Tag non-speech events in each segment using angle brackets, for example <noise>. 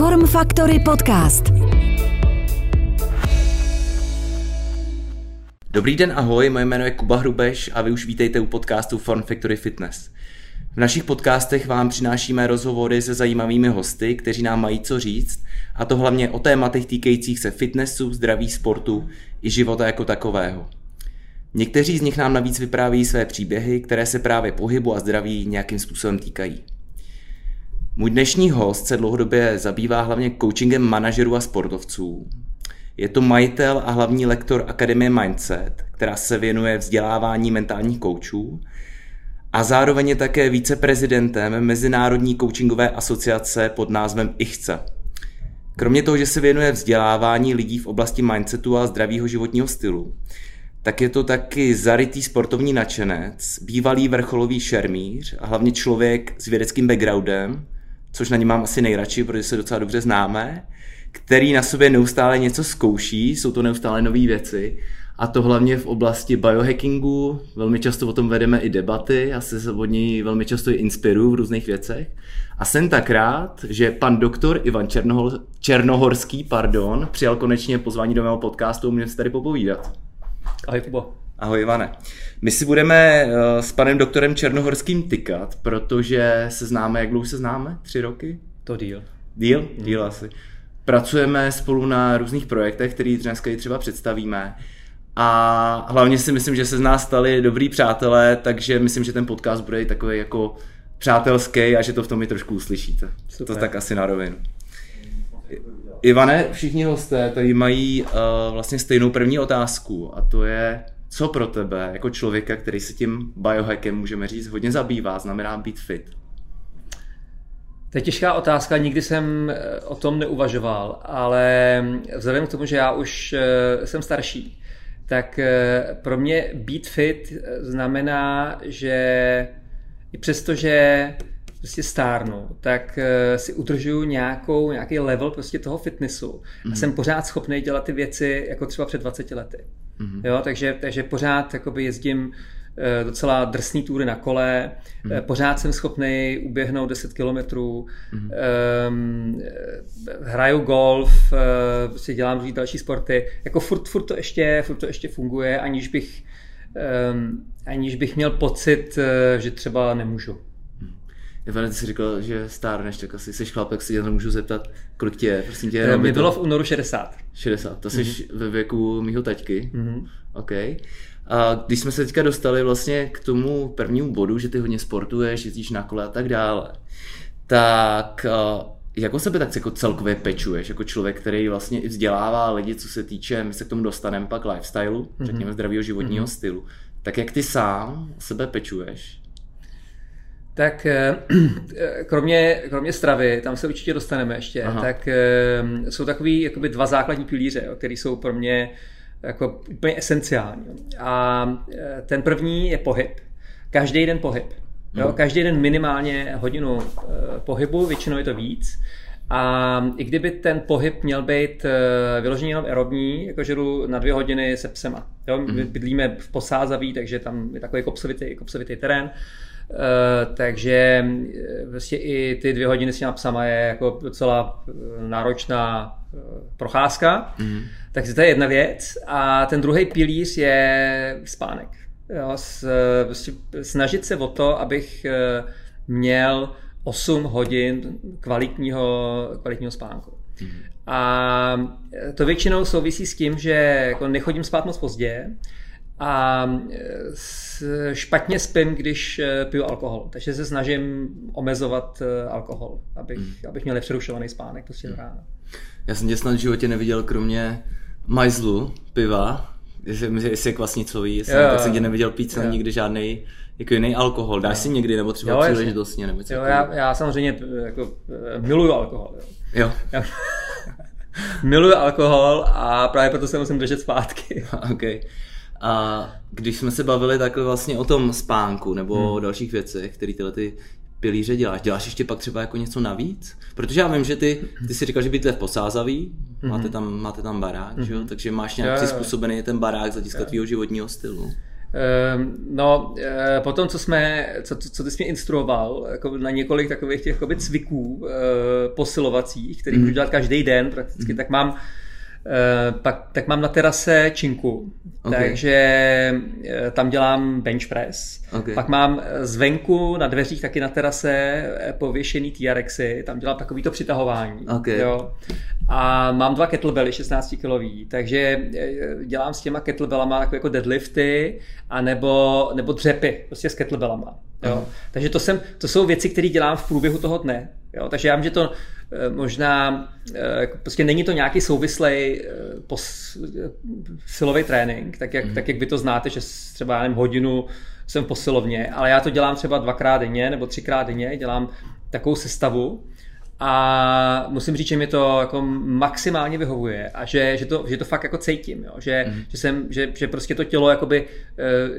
Form Factory Podcast. Dobrý den, ahoj, moje jméno je Kuba Hrubeš a vy už vítejte u podcastu Form Factory Fitness. V našich podcastech vám přinášíme rozhovory se zajímavými hosty, kteří nám mají co říct, a to hlavně o tématech týkajících se fitnessu, zdraví, sportu i života jako takového. Někteří z nich nám navíc vypráví své příběhy, které se právě pohybu a zdraví nějakým způsobem týkají. Můj dnešní host se dlouhodobě zabývá hlavně coachingem manažerů a sportovců. Je to majitel a hlavní lektor Akademie Mindset, která se věnuje vzdělávání mentálních koučů a zároveň je také viceprezidentem Mezinárodní coachingové asociace pod názvem ICHCA. Kromě toho, že se věnuje vzdělávání lidí v oblasti mindsetu a zdravého životního stylu, tak je to taky zarytý sportovní nadšenec, bývalý vrcholový šermíř a hlavně člověk s vědeckým backgroundem, což na ně mám asi nejradši, protože se docela dobře známe, který na sobě neustále něco zkouší, jsou to neustále nové věci a to hlavně v oblasti biohackingu, velmi často o tom vedeme i debaty, já se od něj velmi často i inspiruju v různých věcech. A jsem tak rád, že pan doktor Ivan Černohor, Černohorský pardon, přijal konečně pozvání do mého podcastu a se tady popovídat. Ahoj Kubo. Ahoj Ivane. My si budeme uh, s panem doktorem Černohorským tykat, protože se známe, jak dlouho se známe? Tři roky? To díl. Díl? Mm. Díl asi. Pracujeme spolu na různých projektech, který dneska i třeba představíme. A hlavně si myslím, že se z nás stali dobrý přátelé, takže myslím, že ten podcast bude i takový jako přátelský a že to v tom i trošku uslyšíte. Super. To tak asi na rovinu. Ivane, všichni hosté tady mají uh, vlastně stejnou první otázku a to je, co pro tebe jako člověka, který se tím biohackem, můžeme říct, hodně zabývá, znamená být fit? To je těžká otázka, nikdy jsem eh, o tom neuvažoval, ale vzhledem k tomu, že já už eh, jsem starší, tak pro mě být fit znamená, že i přesto, že prostě stárnu, tak si udržuju nějakou, nějaký level prostě toho fitnessu mm-hmm. a mhm. jsem pořád schopný dělat ty věci jako třeba před 20 lety. Mm-hmm. Jo, takže, takže pořád jakoby jezdím uh, docela drsný túry na kole, mm-hmm. pořád jsem schopný uběhnout 10 kilometrů, mm-hmm. um, hraju golf, uh, prostě dělám různé další sporty, jako furt, furt, to ještě, furt to ještě funguje, aniž bych, um, aniž bych měl pocit, uh, že třeba nemůžu. Ivane, ty jsi říkal, že stárneš, tak asi jsi chlapek, si tě můžu zeptat, kolik tě je, prosím tě. Mi bylo v únoru 60. 60, to jsi mm-hmm. ve věku mýho taťky. Mm-hmm. OK. A když jsme se teďka dostali vlastně k tomu prvnímu bodu, že ty hodně sportuješ, jezdíš na kole a tak dále, tak jako sebe tak jako celkově pečuješ, jako člověk, který vlastně i vzdělává lidi, co se týče, my se k tomu dostaneme pak lifestylu, mm-hmm. řekněme zdravého životního mm-hmm. stylu, tak jak ty sám sebe pečuješ? Tak eh, kromě, kromě stravy, tam se určitě dostaneme ještě, Aha. tak eh, jsou takový jakoby dva základní pilíře, které jsou pro mě jako úplně esenciální. A eh, ten první je pohyb. Každý den pohyb. Jo? Mhm. Každý den minimálně hodinu pohybu, většinou je to víc. A i kdyby ten pohyb měl být vyložený jenom aerobní, jakože jdu na dvě hodiny se psema. Jo? My mhm. bydlíme v Posázaví, takže tam je takový kopsovitý, kopsovitý terén. Uh, takže vlastně i ty dvě hodiny s těma psama je jako docela eh, náročná procházka. Mm. Takže to je jedna věc. A ten druhý pilíř je spánek. Jo, s, vlastně snažit se o to, abych měl 8 hodin kvalitního, kvalitního spánku. Mm. A to většinou souvisí s tím, že jako nechodím spát moc pozdě, a e, špatně spím, když e, piju alkohol. Takže se snažím omezovat e, alkohol, abych, mm. abych měl přerušovaný spánek prostě do rána. Já jsem tě snad v životě neviděl kromě majzlu, piva, jestli, jestli je kvasnicový, jestli jo, tak jsem tě neviděl pít jsem nikdy žádný jako jiný alkohol. Dáš jo. si někdy, nebo třeba jo, příležitostně? Nebo jo, já, já, samozřejmě jako, miluju alkohol. Jo. jo. <laughs> miluju alkohol a právě proto se musím držet zpátky. <laughs> okay. A když jsme se bavili takhle vlastně o tom spánku nebo hmm. o dalších věcech, které tyhle ty pilíře děláš, děláš ještě pak třeba jako něco navíc? Protože já vím, že ty, ty si říkal, že bydlíte v Posázaví, hmm. máte, tam, máte tam barák, hmm. že jo? takže máš nějak přizpůsobený ten barák z hlediska tvýho životního stylu. Ehm, no, eh, potom, co jsme, co, co ty jsi mě instruoval, jako na několik takových těch jakoby, cviků eh, posilovacích, který mm. můžu dělat každý den prakticky, mm. tak mám pak, tak mám na terase činku, okay. takže eh, tam dělám bench press. Okay. Pak mám eh, zvenku na dveřích taky na terase pověšený TRXy, tam dělám takovýto přitahování. Okay. Jo. A mám dva kettlebelly 16 kilový, takže dělám s těma kettlebellama jako deadlifty a nebo, nebo dřepy prostě s kettlebellama. Jo. Uh-huh. Takže to, jsem, to jsou věci, které dělám v průběhu toho dne. Jo. Takže já vím, že to Eh, možná eh, prostě není to nějaký souvislej eh, pos, silový trénink, tak jak, mm. tak jak vy to znáte, že třeba já nevím, hodinu jsem v posilovně, ale já to dělám třeba dvakrát denně nebo třikrát denně, dělám takovou sestavu a musím říct, že mi to jako maximálně vyhovuje a že, že, to, že to fakt jako cítím, jo? Že, mm. že, jsem, že, že prostě to tělo jakoby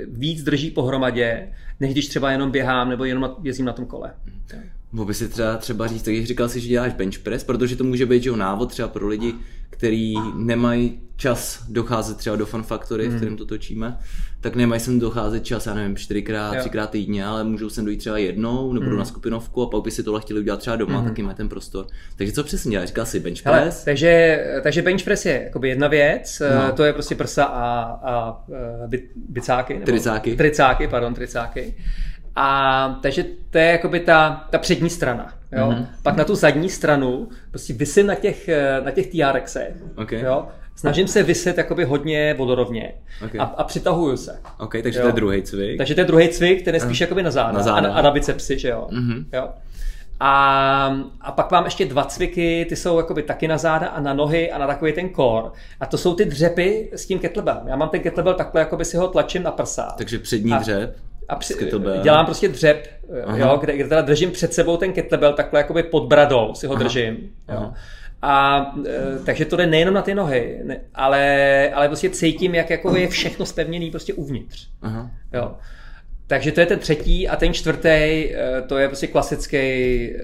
víc drží pohromadě, než když třeba jenom běhám nebo jenom jezdím na tom kole. Mm. Mohl by si třeba, třeba říct, tak říkal si, že děláš bench press, protože to může být že návod třeba pro lidi, kteří nemají čas docházet třeba do Fun Factory, mm. v kterém to točíme, tak nemají sem docházet čas, já nevím, čtyřikrát, třikrát týdně, ale můžou sem dojít třeba jednou nebo mm. na skupinovku a pak by si tohle chtěli udělat třeba doma, mm. taky mají ten prostor. Takže co přesně děláš? Říkal jsi bench press? Hele, takže, takže bench press je jakoby jedna věc, no. to je prostě prsa a, a, a bicáky. Nebo, tricáky. Tricáky, pardon, tricáky. A takže to je jakoby ta, ta přední strana. Jo? Mm-hmm. Pak na tu zadní stranu prostě vysím na těch, na těch TRXech. Okay. Jo? Snažím se vyset jakoby hodně vodorovně okay. a, a přitahuju se. Ok, takže jo? to je druhý cvik. Takže to je druhý cvik, ten je spíš uh, jakoby na záda, na záda. A, a na bicepsy, že jo. Mm-hmm. jo? A, a pak mám ještě dva cviky, ty jsou jakoby taky na záda a na nohy a na takový ten core. A to jsou ty dřepy s tím kettlebellem. Já mám ten kettlebell takhle, jakoby si ho tlačím na prsa. Takže přední a, dřep a při, dělám prostě dřep, jo, kde, kde teda držím před sebou ten kettlebell takhle jakoby pod bradou, si ho Aha. držím. Jo. A e, takže to jde nejenom na ty nohy, ne, ale, ale prostě cítím, jak jako je všechno spevněný prostě uvnitř. Aha. Jo. Takže to je ten třetí a ten čtvrtý, e, to je prostě klasický e,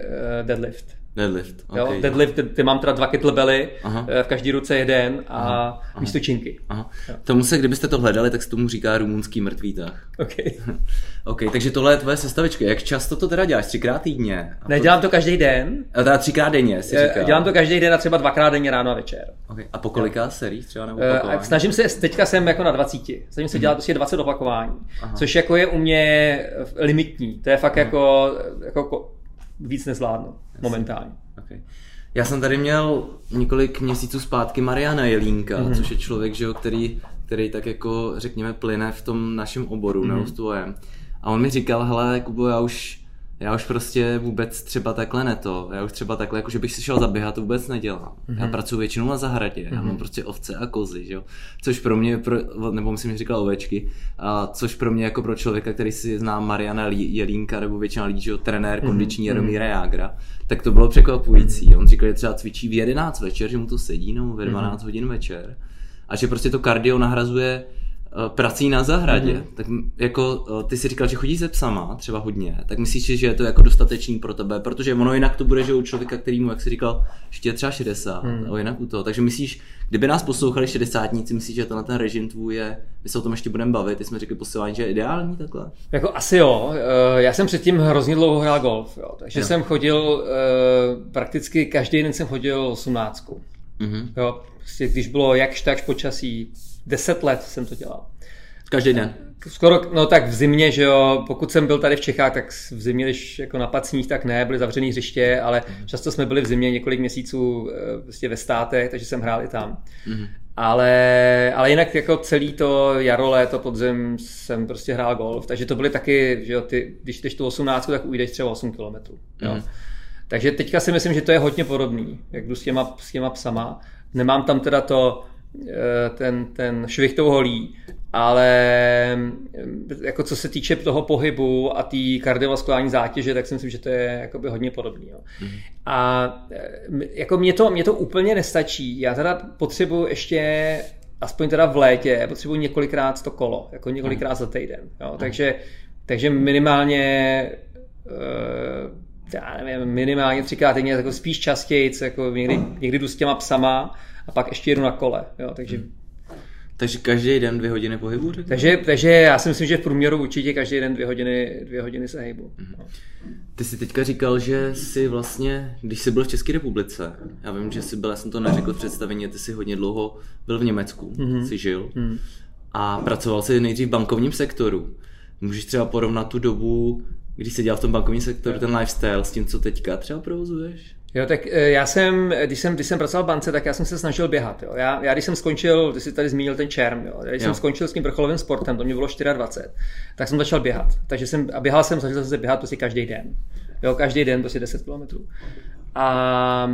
deadlift. Deadlift. Okay. Jo, deadlift, ty, ty mám teda dva kettlebelly, Aha. Eh, v každý ruce jeden a Aha. místo činky. Aha. Tomu se, kdybyste to hledali, tak se tomu říká rumunský mrtvý tah. Okay. <laughs> OK, takže tohle je tvoje sestavička. Jak často to teda děláš? Třikrát týdně? A ne, dělám to každý den. A teda třikrát denně, si eh, říká. Dělám to každý den a třeba dvakrát denně ráno a večer. Okay. A po kolika seriích třeba nebo uh, Snažím se, teďka jsem jako na 20. Snažím se dělat prostě 20 opakování, Aha. což jako je u mě limitní. To je fakt jako, jako víc nezvládnu momentálně. Okay. Já jsem tady měl několik měsíců zpátky Mariana Jelínka, mm-hmm. což je člověk, že jo, který, který tak jako řekněme plyne v tom našem oboru, mm-hmm. nebo v tvojem. A on mi říkal, hele, Kubo, já už já už prostě vůbec třeba takhle ne to. Já už třeba takhle, jako že bych si šel zaběhat, to vůbec nedělám. Mm-hmm. Já mhm. pracuji většinou na zahradě, mm-hmm. já mám mhm. prostě ovce a kozy, že jo? Což pro mě, pro, nebo myslím, že říkal ovečky, a což pro mě jako pro člověka, který si zná Mariana Jelínka, nebo většina lidí, že jo, trenér, mm-hmm. kondiční Jaromíra Jágra, tak to bylo překvapující. On říkal, že třeba cvičí v 11 večer, že mu to sedí, nebo ve 12 mm-hmm. hodin večer. A že prostě to kardio nahrazuje prací na zahradě, mm-hmm. tak jako eh, ty si říkal, že chodí se psama třeba hodně, tak myslíš, že je to jako dostatečný pro tebe, protože ono jinak to bude, že u člověka, který mu, jak jsi říkal, ještě je třeba 60, mm. a jinak u toho, takže myslíš, kdyby nás poslouchali 60 myslíš, že tenhle ten režim tvůj je, my se o tom ještě budeme bavit, ty jsme řekli posilování, že je ideální takhle? Jako asi jo, eh, já jsem předtím hrozně dlouho hrál golf, jo, takže jo. jsem chodil, prakticky každý den jsem chodil 18. Mm-hmm. Jo, prostě když bylo jakž takž počasí, Deset let jsem to dělal. Každý den? Skoro, no tak v zimě, že jo, pokud jsem byl tady v Čechách, tak v zimě, když jako na pacních, tak ne, byly zavřený hřiště, ale mm. často jsme byli v zimě několik měsíců vlastně ve státech, takže jsem hrál i tam. Mm. Ale, ale jinak jako celý to jaro, léto, podzim jsem prostě hrál golf, takže to byly taky, že jo, ty, když jdeš tu 18, tak ujdeš třeba 8 kilometrů. Mm. Takže teďka si myslím, že to je hodně podobný, jak jdu s těma, s těma psama. Nemám tam teda to, Eh, ten, ten švichtou holí, ale mm, jako co se týče toho pohybu a té kardiovaskulární zátěže, tak si myslím, že to je jakoby hodně podobný. Jo. Mm-hmm. A eh, jako mě to, mě to úplně nestačí. Já teda potřebuji ještě aspoň teda v létě, potřebuji několikrát to kolo, jako několikrát za týden. Jo. Mm-hmm. Takže, takže minimálně uh, já nevím, minimálně třikrát týdně, jako spíš častěji, jako někdy, někdy jdu s těma psama, a pak ještě jedu na kole. Jo, takže... Takže každý den dvě hodiny pohybu? Takže, takže já si myslím, že v průměru určitě každý den dvě hodiny, dvě hodiny se hejbu. Mm-hmm. Ty jsi teďka říkal, že jsi vlastně, když jsi byl v České republice, já vím, že jsi byl, já jsem to neřekl v představení, ty jsi hodně dlouho byl v Německu, mm-hmm. jsi žil mm-hmm. a pracoval jsi nejdřív v bankovním sektoru. Můžeš třeba porovnat tu dobu, když jsi dělal v tom bankovním sektoru, ten lifestyle s tím, co teďka třeba provozuješ? Jo, tak eh, já jsem, když jsem, když jsem pracoval v bance, tak já jsem se snažil běhat. Jo. Já, já když jsem skončil, ty jsi tady zmínil ten čerm, jo. když jo. jsem skončil s tím vrcholovým sportem, to mě bylo 24, tak jsem začal běhat. Takže jsem, a běhal jsem, začal jsem se běhat prostě každý den. Jo, každý den prostě 10 kilometrů. A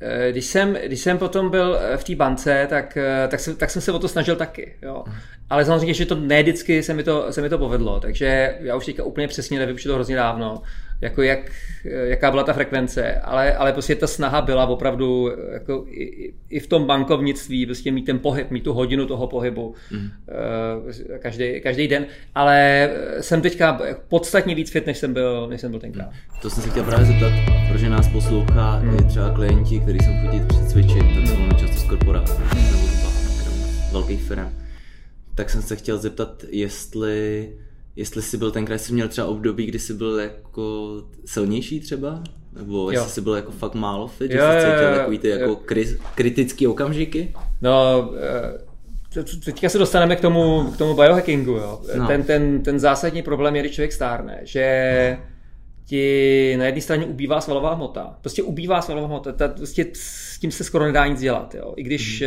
eh, když jsem, když jsem potom byl eh, v té bance, tak, tak, jsem, tak jsem se o to snažil taky. Jo. Ale samozřejmě, že to ne vždycky se mi to, se mi to povedlo, takže já už teďka úplně přesně nevím, že to hrozně dávno jako jak, jaká byla ta frekvence, ale, ale prostě ta snaha byla opravdu jako i, i v tom bankovnictví, prostě mít ten pohyb, mít tu hodinu toho pohybu mm. každý, každý den, ale jsem teďka podstatně víc fit, než jsem byl, než jsem byl tenkrát. To jsem se chtěl právě zeptat, protože nás poslouchá mm. i třeba klienti, kteří jsem chodit přecvičit, tak jsou mm. často z korporátů nebo z velkých firm. Tak jsem se chtěl zeptat, jestli jestli jsi byl tenkrát, jsi měl třeba období, kdy jsi byl jako silnější třeba? Nebo jo. jestli jsi byl jako fakt málo fit, jo, že jsi cítil takový ty jako kri- kritický okamžiky? No, eh, teďka se dostaneme k tomu, k tomu biohackingu. Jo. No. Ten, ten, ten zásadní problém je, když člověk stárne, že no ti na jedné straně ubývá svalová hmota. Prostě ubývá svalová hmota. Ta, prostě tím se skoro nedá nic dělat. Jo. I když,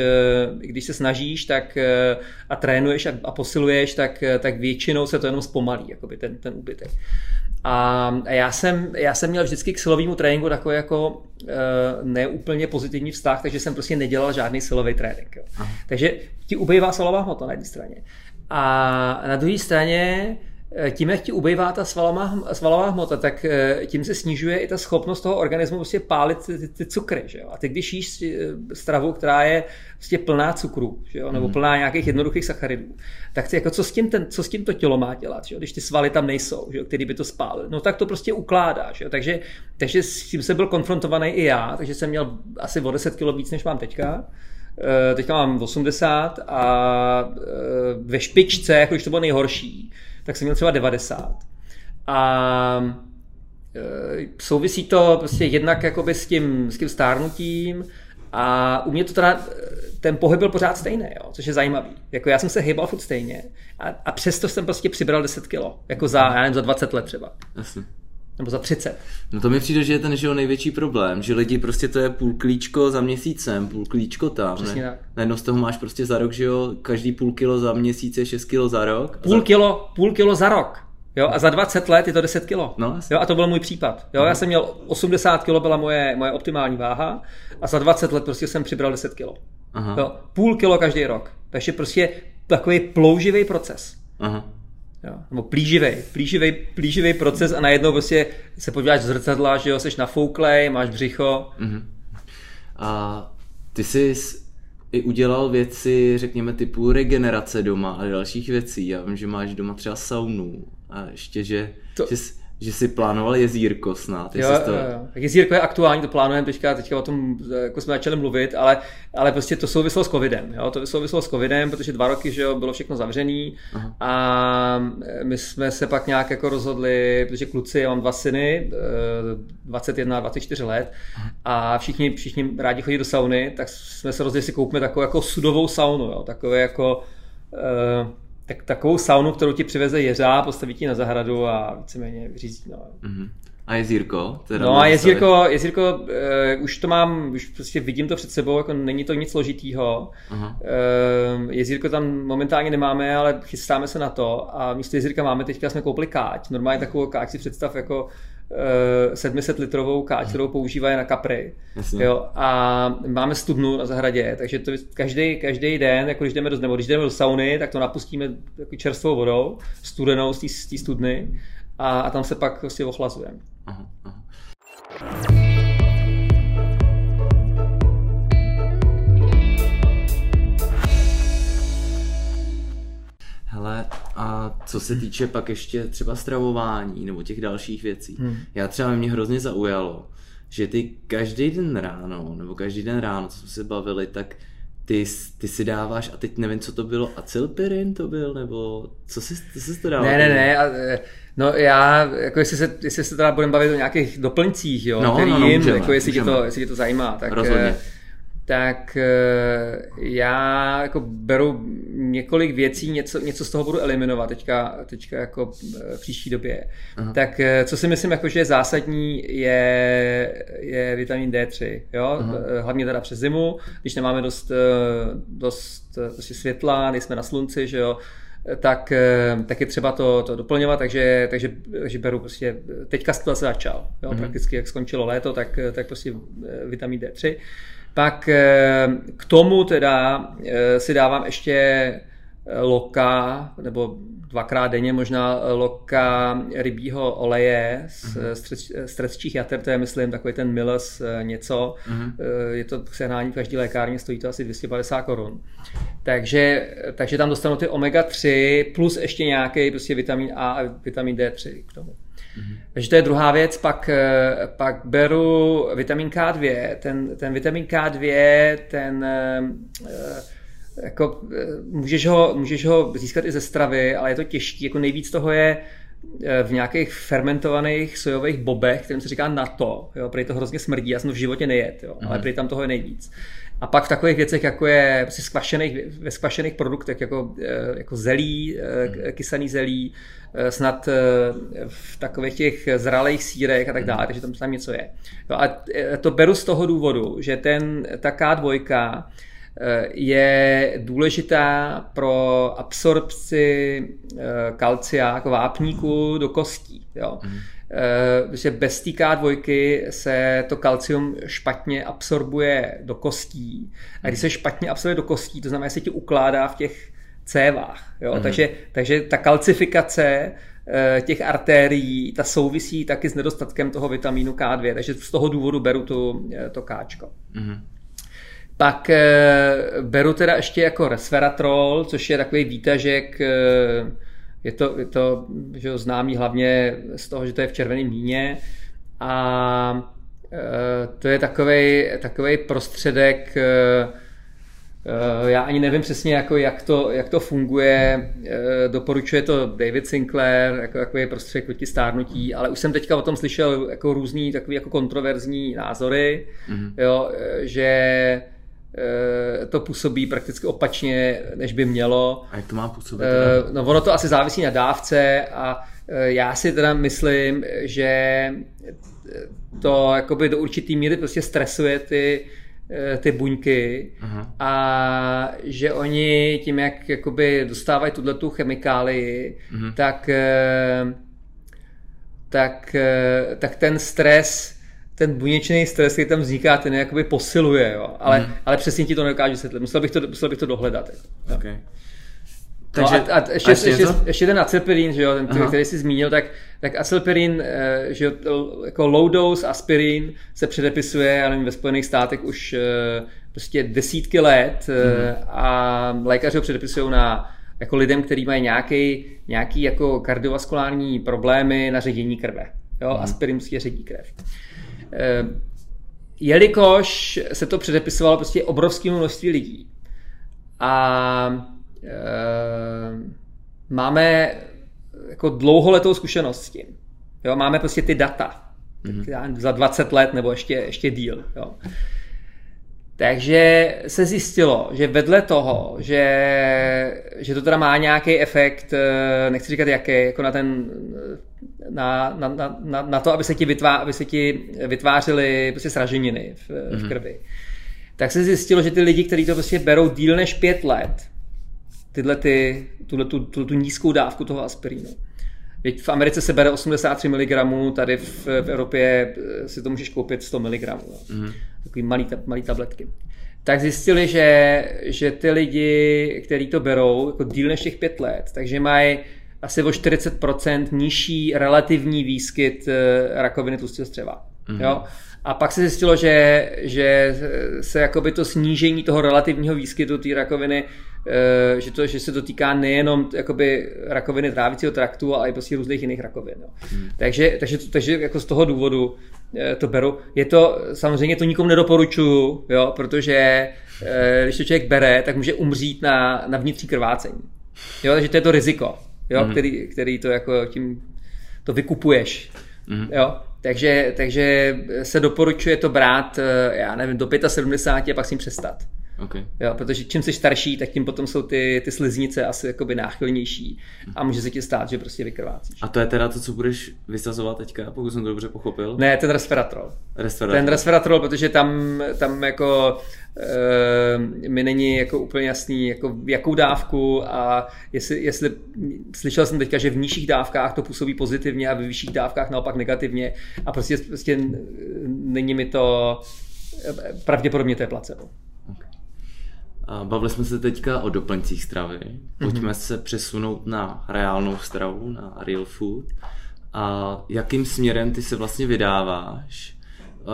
mm. když se snažíš tak, eh, a trénuješ a, a posiluješ, tak, eh, tak většinou se to jenom zpomalí, jakoby ten, ten úbytek. A já jsem, já jsem měl vždycky k silovému tréninku takový jako neúplně pozitivní vztah, takže jsem prostě nedělal žádný silový trénink. Jo. Takže ti ubývá svalová hmota na jedné straně. A na druhé straně tím, jak ti ubývá ta svalová, svalová hmota, tak eh, tím se snižuje i ta schopnost toho organismu prostě pálit ty, ty cukry. Že jo? A ty, když jíš eh, stravu, která je prostě plná cukru, že jo? nebo hmm. plná nějakých jednoduchých sacharidů, tak ty, jako co, s tím ten, co s tím to tělo má dělat, že jo? když ty svaly tam nejsou, že jo? který by to spálil, no tak to prostě ukládá. Že jo? Takže, takže s tím jsem byl konfrontovaný i já, takže jsem měl asi o 10 kg víc, než mám teďka. Teďka mám 80 a ve špičce, jako když to bylo nejhorší, tak jsem měl třeba 90. A e, souvisí to prostě jednak jakoby s tím, s tím stárnutím a u mě to teda, ten pohyb byl pořád stejný, jo, což je zajímavý. Jako já jsem se hýbal furt stejně a, a přesto jsem prostě přibral 10 kilo, jako za, já nevím, za 20 let třeba. Jasně. Nebo za 30. No to mi přijde, že je ten že největší problém, že lidi prostě to je půl klíčko za měsícem, půl klíčko tam. Přesně ne? tak. Najednou z toho máš prostě za rok, že jo, každý půl kilo za měsíc je 6 kilo za rok. Půl za... kilo, půl kilo za rok. Jo, a za 20 let je to 10 kilo. No, jo, a to byl můj případ. Jo, já jsem měl 80 kilo, byla moje, moje optimální váha a za 20 let prostě jsem přibral 10 kilo. Aha. Jo, půl kilo každý rok. Takže prostě takový plouživý proces. Aha. Jo. Nebo plíživý, plíživý, plíživý proces a najednou prostě se podíváš z zrcadla, že jo, jsi nafouklej, máš břicho. Uh-huh. A ty jsi i udělal věci, řekněme, typu regenerace doma a dalších věcí. Já vím, že máš doma třeba saunu a ještě, že, to... že jsi, že si plánoval jezírko snad. Jo, to... jo, jo. Tak jezírko je aktuální, to plánujeme teďka, teďka o tom jako jsme začali mluvit, ale, ale prostě to souvislo s covidem. Jo? To souvislo s covidem, protože dva roky že jo, bylo všechno zavřený Aha. a my jsme se pak nějak jako rozhodli, protože kluci, já mám dva syny, 21 a 24 let a všichni, všichni rádi chodí do sauny, tak jsme se rozhodli, si koupíme takovou jako sudovou saunu, jo? takové jako uh, tak, takovou saunu, kterou ti přiveze jeřá, postaví ti na zahradu a víceméně vyřízí. No. Mm-hmm. A jezírko? Teda no a jezírko, jezírko uh, už to mám, už prostě vidím to před sebou, jako není to nic složitýho. Uh, jezírko tam momentálně nemáme, ale chystáme se na to a místo jezírka máme teďka, jsme koupili káť. Normálně takovou káť si představ jako 700 eh, litrovou káč, kterou používají na kapry. Jo, a máme studnu na zahradě, takže to každý, každý den, jako když jdeme do, nebo když jdeme do sauny, tak to napustíme jako čerstvou vodou, studenou z té studny a, a tam se pak prostě ochlazujeme. Aha, aha. Co se týče pak ještě třeba stravování nebo těch dalších věcí, hmm. já třeba mě hrozně zaujalo, že ty každý den ráno, nebo každý den ráno, co jsme se bavili, tak ty, ty si dáváš, a teď nevím, co to bylo, acylpirin to byl, nebo co jsi, ty jsi to dával? Ne, ne, ne, a, no já, jako jestli se, jestli se teda budeme bavit o nějakých doplňcích, jo, No, který no, no, jim, můžeme, jako jestli tě, to, jestli tě to zajímá, tak, Rozhodně. eh, tak eh, já jako beru několik věcí, něco, něco z toho budu eliminovat teďka, teďka jako eh, v příští době. Aha. Tak eh, co si myslím, jako, že je zásadní, je, je vitamin D3. Jo? Hlavně teda přes zimu, když nemáme dost, dost eh, prostě světla, nejsme na slunci, že jo, tak, tak je třeba to, to doplňovat, takže, takže, takže beru prostě, teďka to se začal, jo, mm-hmm. prakticky jak skončilo léto, tak, tak prostě vitamin D3. Pak eh, k tomu teda eh, si dávám ještě eh, loka, nebo dvakrát denně možná loka rybího oleje z, mm-hmm. z jater, to je myslím takový ten Mills eh, něco, mm-hmm. je to k sehnání v každé lékárně, stojí to asi 250 korun. Takže, takže tam dostanu ty omega-3 plus ještě nějaký prostě vitamin A a vitamin D3 k tomu. Mm-hmm. Takže to je druhá věc, pak, eh, pak beru vitamin K2, ten, ten vitamin K2, ten eh, jako, eh, můžeš, ho, můžeš ho získat i ze stravy, ale je to těžký, jako nejvíc toho je v nějakých fermentovaných sojových bobech, kterým se říká NATO, jo, prý to hrozně smrdí, já jsem to v životě nejet, jo, ale prý tam toho je nejvíc. A pak v takových věcech, jako je prostě skvašených, ve skvašených produktech, jako, eh, jako zelí, mm. kysaný zelí, eh, snad eh, v takových těch zralých sírech a tak dále, takže tam, tam něco je. Jo, a eh, to beru z toho důvodu, že ten, ta K2 eh, je důležitá pro absorpci eh, kalcia jako vápníku do kostí. Jo. Mm. Že bez té K2 se to kalcium špatně absorbuje do kostí. A když se špatně absorbuje do kostí, to znamená, že se ti ukládá v těch cévách. Jo? Mm. Takže, takže ta kalcifikace eh, těch artérií, ta souvisí taky s nedostatkem toho vitamínu K2, takže z toho důvodu beru tu, eh, to Kčko. Mm. Pak e, beru teda ještě jako resveratrol, což je takový výtažek, e, je to, je to že známý hlavně z toho, že to je v červeném víně a e, to je takový prostředek, e, já ani nevím přesně, jako jak, to, jak to funguje. Doporučuje to David Sinclair, jako takový prostředek proti stárnutí, ale už jsem teďka o tom slyšel jako různý takový jako kontroverzní názory, mm-hmm. jo, že to působí prakticky opačně, než by mělo. A jak to má působit? No ono to asi závisí na dávce a já si teda myslím, že to jakoby do určitý míry prostě stresuje ty, ty buňky uh-huh. a že oni tím, jak jakoby dostávají tuto chemikálii, uh-huh. tak, tak, tak ten stres ten buněčný stres, který tam vzniká, ten jakoby posiluje, jo. Ale, hmm. ale přesně ti to nedokážu vysvětlit. Musel bych to, musel bych to dohledat. Jako. Okay. Takže, no a, a ještě, ještě, ještě, ještě ten acylpirin, že jo, ten, Aha. který jsi zmínil, tak, tak acylpirin, že jo, jako low dose aspirin se předepisuje, já nevím, ve Spojených státech už prostě desítky let hmm. a lékaři ho předepisují na jako lidem, kteří mají nějaký, nějaký jako kardiovaskulární problémy na ředění krve. Jo, hmm. aspirin prostě ředí krev. Jelikož se to předepisovalo prostě obrovskému množství lidí a e, máme jako dlouholetou zkušenost s tím. Jo, máme prostě ty data mm-hmm. za 20 let nebo ještě, ještě díl. Jo. Takže se zjistilo, že vedle toho, že, že to teda má nějaký efekt, nechci říkat jaký, jako na ten na, na, na, na to, aby se ti, vytvá, aby se ti vytvářely prostě sraženiny v, mm-hmm. v krvi. Tak se zjistilo, že ty lidi, kteří to prostě berou díl než pět let, tyhle ty, tuhle, tu, tu, tu nízkou dávku toho aspirínu. Teď v Americe se bere 83 mg, tady v, v Evropě si to můžeš koupit 100 mg. Mm-hmm. Takový malý, malý tabletky. Tak zjistili, že, že ty lidi, kteří to berou jako díl než těch pět let, takže mají asi o 40% nižší relativní výskyt rakoviny tlustého střeva. Mm-hmm. Jo? A pak se zjistilo, že, že se jakoby to snížení toho relativního výskytu té rakoviny, eh, že, to, že se to týká nejenom jakoby rakoviny trávicího traktu, ale i prostě různých jiných rakovin. Jo. Hmm. Takže, takže, takže jako z toho důvodu eh, to beru. Je to, samozřejmě to nikomu nedoporučuju, jo, protože eh, když to člověk bere, tak může umřít na, na vnitřní krvácení. Jo, takže to je to riziko, jo, hmm. který, který to jako tím to vykupuješ. Mm-hmm. Jo? Takže, takže se doporučuje to brát, eh, já nevím, do 75 a pak s ním přestat. Okay. Jo, protože čím jsi starší, tak tím potom jsou ty, ty sliznice asi jakoby náchylnější a může se ti stát, že prostě vykrvácíš. A to je teda to, co budeš vysazovat teďka, pokud jsem to dobře pochopil? Ne, ten resveratrol. resveratrol. Ten resveratrol, protože tam, tam jako e, mi není jako úplně jasný, jako jakou dávku a jestli, jestli slyšel jsem teďka, že v nižších dávkách to působí pozitivně a ve vyšších dávkách naopak negativně a prostě, prostě není mi to pravděpodobně to je placebo. Bavili jsme se teďka o doplňcích stravy. Pojďme mm-hmm. se přesunout na reálnou stravu, na real food. A jakým směrem ty se vlastně vydáváš?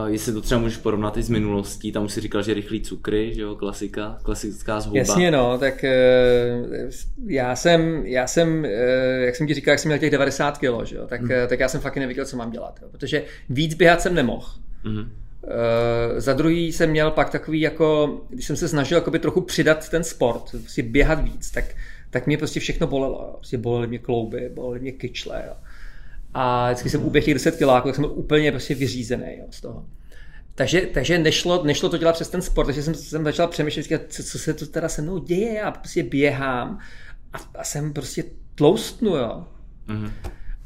Jestli to třeba můžeš porovnat i s minulostí, tam už si říkal, že rychlý cukry, že jo, klasika, klasická zhuba. Jasně no, tak eh, já jsem, já jsem, eh, jak jsem ti říkal, jak jsem měl těch 90 kg, že jo, tak, mm. tak já jsem fakt nevěděl, co mám dělat, jo, protože víc běhat jsem nemohl. Mm. Uh, za druhý jsem měl pak takový jako, když jsem se snažil jakoby trochu přidat ten sport, prostě běhat víc, tak, tak mě prostě všechno bolelo. Jo. Prostě bolely mě klouby, bolely mě kyčle. Jo. A vždycky jsem uběhl těch 10 kiláků, tak jsem byl úplně prostě vyřízený jo, z toho. Takže, takže nešlo, nešlo to dělat přes ten sport, takže jsem, jsem začal přemýšlet, co, co se to teda se mnou děje, já prostě běhám a, a jsem prostě tloustnu, jo. Mm-hmm.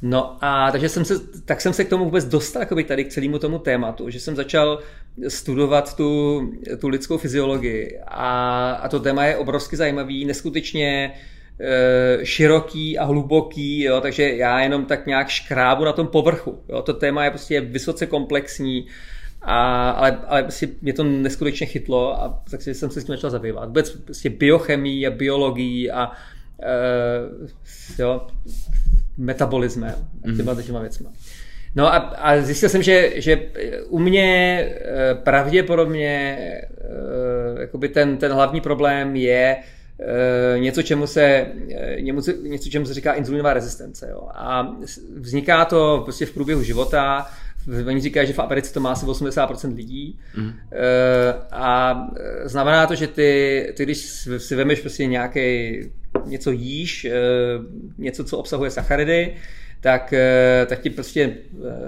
No a takže jsem se, tak jsem se k tomu vůbec dostal jakoby tady k celému tomu tématu, že jsem začal studovat tu, tu lidskou fyziologii a, a to téma je obrovsky zajímavý, neskutečně e, široký a hluboký, jo, takže já jenom tak nějak škrábu na tom povrchu. Jo, to téma je prostě vysoce komplexní, a, ale, ale prostě mě to neskutečně chytlo a takže jsem se s tím začal zabývat. Vůbec prostě biochemii a biologií a e, jo, metabolismem a těma, těma věcma. No a, a zjistil jsem, že, že u mě eh, pravděpodobně eh, jakoby ten, ten hlavní problém je eh, něco, čemu se, něco, čemu se říká inzulinová rezistence. Jo. A vzniká to prostě v průběhu života, Oni říkají, že v Americe to má asi 80% lidí. Mm. A znamená to, že ty, ty když si vemeš prostě nějaký něco jíš, něco, co obsahuje sacharidy, tak, tak ti prostě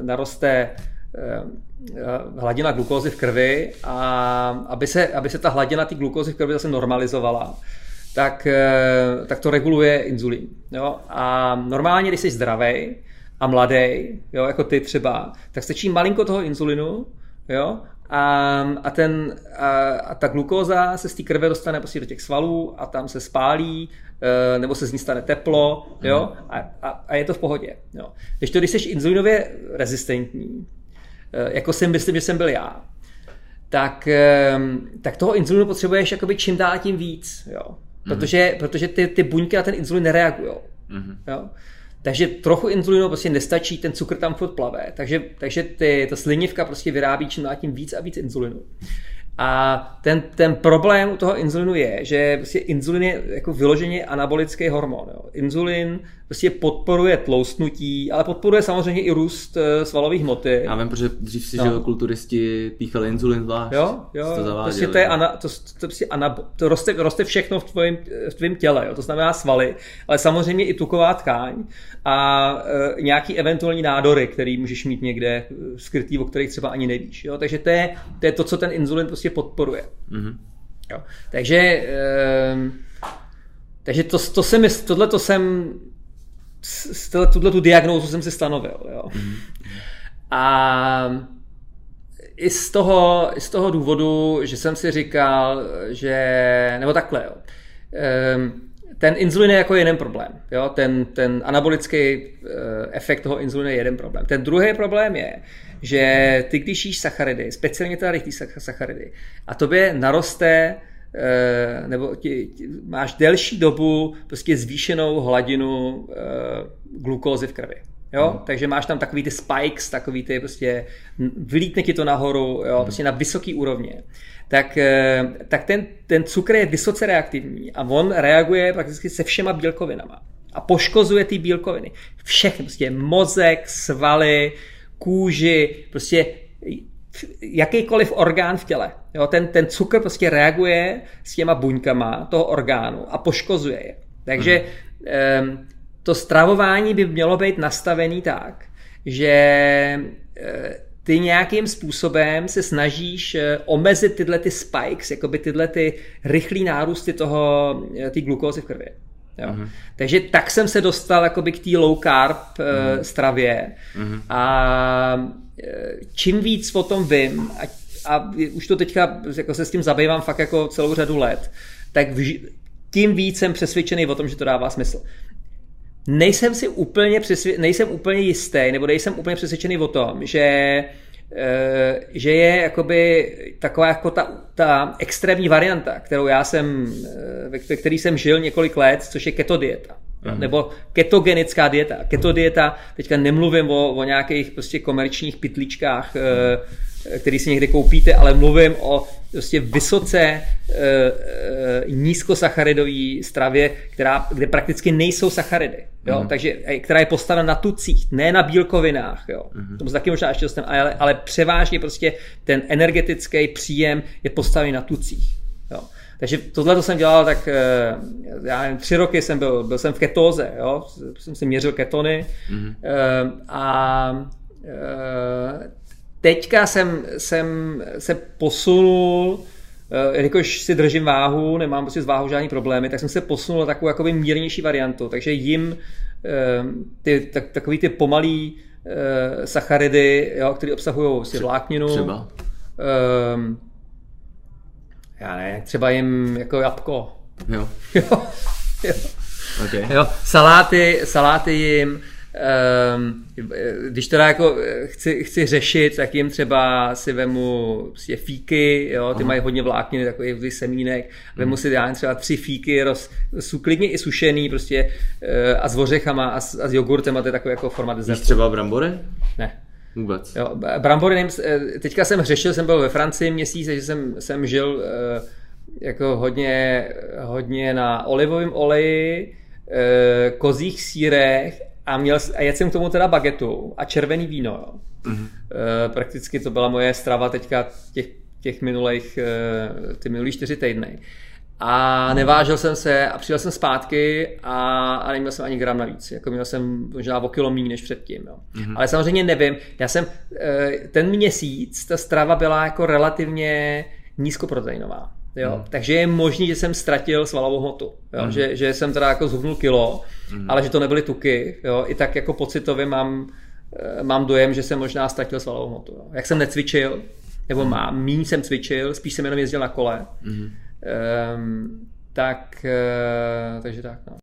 naroste hladina glukózy v krvi a aby se, aby se ta hladina té glukózy v krvi zase normalizovala, tak, tak to reguluje inzulín. Jo? A normálně, když jsi zdravý, a mladý, jo, jako ty třeba, tak stačí malinko toho inzulinu, jo, a, a, ten, a, a ta glukóza se z té krve dostane prostě do těch svalů a tam se spálí, nebo se z ní stane teplo, jo, mhm. a, a, a je to v pohodě. Jo. Když to, když jsi inzulinově rezistentní, e, jako si myslím, že jsem byl já, tak, e, tak toho inzulinu potřebuješ jakoby čím dál tím víc, jo. Mhm. Protože, mm. protože ty, ty buňky na ten inzulin nereagují. Mm. Jo. Takže trochu inzulinu prostě nestačí, ten cukr tam furt plave. Takže, takže ty, ta slinivka prostě vyrábí čím dál tím víc a víc inzulinu. A ten, ten problém u toho inzulinu je, že prostě inzulin je jako vyloženě anabolický hormon. Jo. Inzulin prostě podporuje tloustnutí, ale podporuje samozřejmě i růst eh, svalových hmoty. Já vím, protože dřív si, no. že kulturisti píchali inzulin zvlášť. Jo, jo, to prostě to je ana, to, to, prostě ana, to roste, roste všechno v tvém, v tvém těle, jo. to znamená svaly, ale samozřejmě i tuková tkáň a e, nějaký eventuální nádory, který můžeš mít někde eh, skrytý, o kterých třeba ani nevíš. Jo. Takže to je, to je to, co ten inzulin prostě podporuje. Mm-hmm. Jo. Takže, e, takže to, to se mi, tohle to jsem tuhle tu diagnózu jsem si stanovil. Jo. Mm. A i z toho, i z toho důvodu, že jsem si říkal, že, nebo takhle, jo. Ehm, ten inzulin je jako jeden problém. Jo? Ten, ten anabolický eh, efekt toho inzulinu je jeden problém. Ten druhý problém je, že ty, když jíš sacharidy, speciálně teda rychlý sacharidy, a tobě naroste nebo ti, ti, máš delší dobu prostě zvýšenou hladinu uh, glukózy v krvi. Jo? Mm. Takže máš tam takový ty spikes, takový ty prostě, vylítne ti to nahoru, jo? Mm. prostě na vysoký úrovně. Tak, eh, tak ten, ten cukr je vysoce reaktivní a on reaguje prakticky se všema bílkovinama a poškozuje ty bílkoviny. Všechny, prostě mozek, svaly, kůži, prostě jakýkoliv orgán v těle. Jo, ten, ten cukr prostě reaguje s těma buňkama toho orgánu a poškozuje je. Takže hmm. to stravování by mělo být nastavený tak, že eh, ty nějakým způsobem se snažíš eh, omezit tyhle ty spikes, jakoby tyhle ty rychlý nárůsty toho, eh, ty glukózy v krvi. Jo. Mm-hmm. Takže tak jsem se dostal jakoby k té low carb mm-hmm. stravě mm-hmm. a čím víc o tom vím a, a už to teďka jako se s tím zabývám fakt jako celou řadu let, tak vž, tím víc jsem přesvědčený o tom, že to dává smysl. Nejsem si úplně, přesvě, nejsem úplně jistý, nebo nejsem úplně přesvědčený o tom, že eh, že je jakoby taková jako ta, ta extrémní varianta, kterou já jsem, eh, ve který jsem žil několik let, což je keto dieta. Mm. Nebo ketogenická dieta. Keto dieta, teďka nemluvím o, o nějakých prostě komerčních pytličkách, mm. Který si někde koupíte, ale mluvím o prostě vysoce e, e, nízkosacharidové stravě, která, kde prakticky nejsou sacharidy. Jo? Mm. Takže, která je postavena na tucích, ne na bílkovinách. Jo? Mm. Tomu se taky možná ještě dostaneme, ale, ale převážně prostě ten energetický příjem je postavený na tucích. Jo? Takže tohle to jsem dělal tak, eh, já nevím, tři roky jsem byl, byl jsem v ketóze, jo, jsem si měřil ketony mm-hmm. a eh, teďka jsem, jsem se posunul, jelikož si držím váhu, nemám prostě s váhou žádný problémy, tak jsem se posunul na takovou jakoby mírnější variantu, takže jim ty, tak, takový ty pomalý sacharidy, jo, které obsahují si vlákninu, třeba já ne, třeba jim jako jabko. Jo. jo. <laughs> jo. Okay. jo. Saláty, saláty jim, um, když teda jako chci, chci řešit, tak jim třeba si vemu prostě fíky, jo, ty Aha. mají hodně vlákniny, takový semínek, vemu hmm. si já třeba tři fíky, roz, jsou klidně i sušený prostě uh, a s ořechama a s, a s jogurtem a to je takový jako format desertu. třeba brambory? Ne. Vůbec. Jo, brambory, nevím, eh, teďka jsem řešil, jsem byl ve Francii měsíc, takže jsem, jsem žil eh, jako hodně, hodně na olivovém oleji, eh, kozích sírech a, měl, a jedl jsem k tomu teda bagetu a červený víno. Jo. Mm-hmm. Prakticky to byla moje strava teďka těch, těch minulých, ty minulý čtyři týdny. A nevážil jsem se a přijel jsem zpátky a, a neměl jsem ani gram navíc. Jako měl jsem možná o kilo méně než předtím. Jo. Mm-hmm. Ale samozřejmě nevím. Já jsem eh, ten měsíc, ta strava byla jako relativně nízkoproteinová. Jo? Mm. Takže je možný, že jsem ztratil svalovou hmotu. Jo? Mm. Že, že jsem teda jako zhubnul kilo, mm. ale že to nebyly tuky. Jo? I tak jako pocitově mám, eh, mám dojem, že jsem možná ztratil svalovou hmotu. Jo? Jak jsem necvičil, nebo mm. mám, míň jsem cvičil, spíš jsem jenom jezdil na kole, mm. Um, tak, uh, takže tak, no.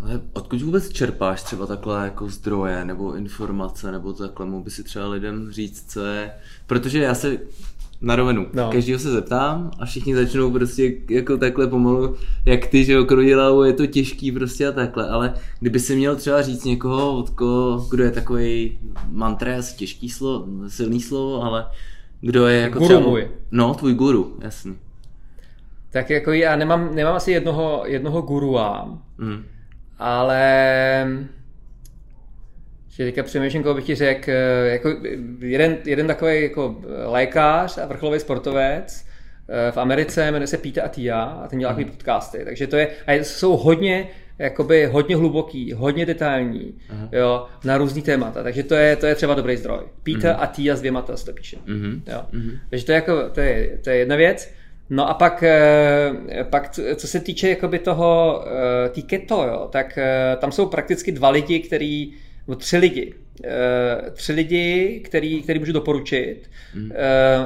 Ale odkud vůbec čerpáš třeba takhle jako zdroje nebo informace, nebo takhle mohl by si třeba lidem říct, co je, protože já se na rovinu. No. Každýho se zeptám a všichni začnou prostě jako takhle pomalu, jak ty, že okruhila, je to těžký prostě a takhle, ale kdyby si měl třeba říct někoho, od koho, kdo je takový mantra, asi těžký slovo, silný slovo, ale kdo je jako guru třeba... Můj. No, tvůj guru, jasný. Tak jako já nemám, nemám asi jednoho, jednoho gurua, mm. Ale že teďka přemýšlím, koho bych ti řekl, eh, jako jeden, jeden takový jako lékař a vrcholový sportovec eh, v Americe, jmenuje se Pete Atia a ten dělá mm. podcasty, takže to je, a jsou hodně, jakoby hodně hluboký, hodně detailní, uh-huh. jo, na různý témata, takže to je, to je třeba dobrý zdroj. Peter uh-huh. Atia s dvěma to se to píše. Uh-huh. Jo. Uh-huh. Takže to je, jako, to, je, to je jedna věc. No a pak, eh, pak co se týče jakoby toho, tý keto, jo, tak tam jsou prakticky dva lidi, který nebo tři lidi. Tři lidi, který, který můžu doporučit. Mm.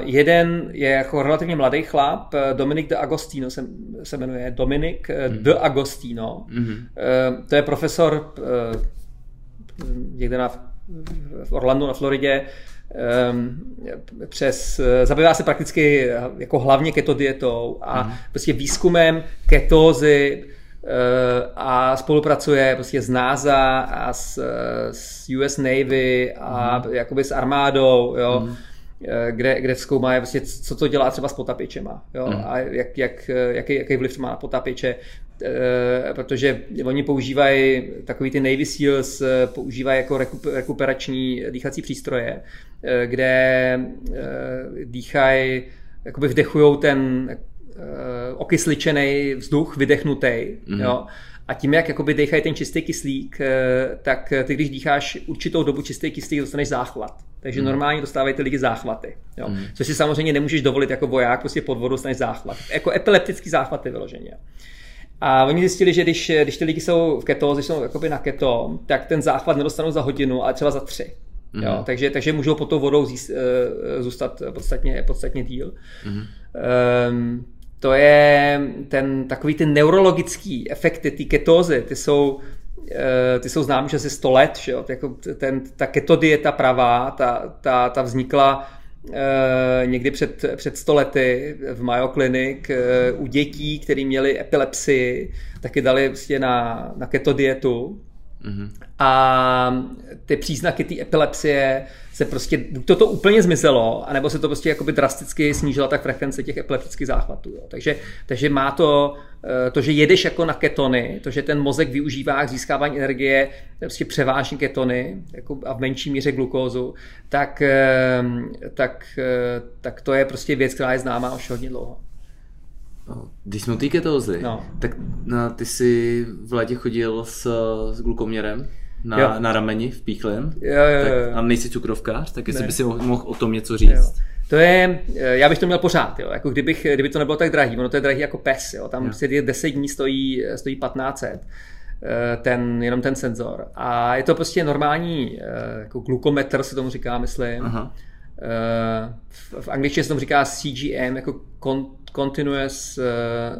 Jeden je jako relativně mladý chlap, eh, Dominik de Agostino se, se jmenuje, Dominik mm. de Agostino. Mm. To je profesor někde na, v Orlandu na Floridě, přes, zabývá se prakticky jako hlavně keto dietou a mm. prostě výzkumem ketózy uh, a spolupracuje prostě s NASA a s, s US Navy a mm. jakoby s armádou, jo. Mm Eh, kde, kde zkoumají, prostě, co to dělá třeba s potapičema jo? Mm. a jak, jak, jaký, jaký vliv to má na potapiče, e, protože oni používají takový ty Navy Seals, eh, používají jako rekuperační dýchací přístroje, kde e, dýchají, jakoby vdechují ten e, okysličený vzduch, vydechnutý, mm. jo? A tím, jak jakoby dechají ten čistý kyslík, tak ty, když dýcháš určitou dobu čistý kyslík, dostaneš záchvat. Takže hmm. normálně dostávají ty lidi záchvaty. Jo? Hmm. Což si samozřejmě nemůžeš dovolit jako voják, prostě pod vodu dostaneš záchvat. Jako epileptický záchvaty vyloženě. A oni zjistili, že když, když ty lidi jsou v ketózi, jsou jakoby na keto, tak ten záchvat nedostanou za hodinu, ale třeba za tři. Jo, takže, takže můžou pod tou vodou zíst, uh, zůstat podstatně, podstatně díl. Mm. Um, to je ten takový ty neurologický efekty, ty ketózy, ty jsou Eh, ty jsou známí že asi 100 let, že jo? Jako ten, ta keto dieta pravá, ta, ta, ta vznikla Uh, někdy před, před 100 lety v Mayo Clinic uh, u dětí, které měly epilepsii, taky dali vlastně na, na keto dietu. Mm-hmm. A ty příznaky té epilepsie se prostě, buď to, to úplně zmizelo, anebo se to prostě jakoby drasticky snížila ta frekvence těch epileptických záchvatů. Jo. Takže, takže má to, eh, to, že jedeš jako na ketony, to, že ten mozek využívá k získávání energie prostě převážně ketony jako a v menší míře glukózu, tak, eh, tak, eh, tak to je prostě věc, která je známá už hodně dlouho. No, když jsme u té ketózy, no. tak no, ty jsi v létě chodil s, s glukoměrem? na, na rameni v píchlem. Jo, jo, jo. Tak, a nejsi cukrovkář, tak jestli ne. by si mohl o tom něco říct. Jo. To je, eh, já bych to měl pořád, jo. Jako kdybych, kdyby to nebylo tak drahý, ono to je drahý jako pes, jo. tam si 10 dní stojí, stojí 1500 eh, ten, jenom ten senzor. A je to prostě normální eh, jako glukometr, se tomu říká, myslím. Aha. V, v angličtině se tomu říká CGM, jako Continuous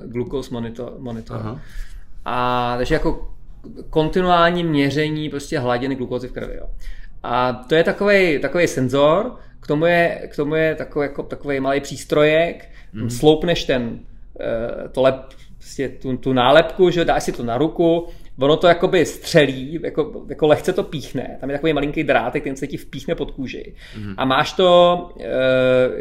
Glucose Monitor. monitor. Aha. A takže jako kontinuální měření prostě hladiny glukózy v krvi. Jo. A to je takový takový senzor, k tomu je, k tomu je takový, jako, takový malý přístrojek, mm. sloupneš ten, eh, to lep, prostě tu, tu nálepku, že dáš si to na ruku, ono to jakoby střelí, jako, jako lehce to píchne. Tam je takový malinký drátek, ten se ti vpíchne pod kůži. Mm. A máš to e,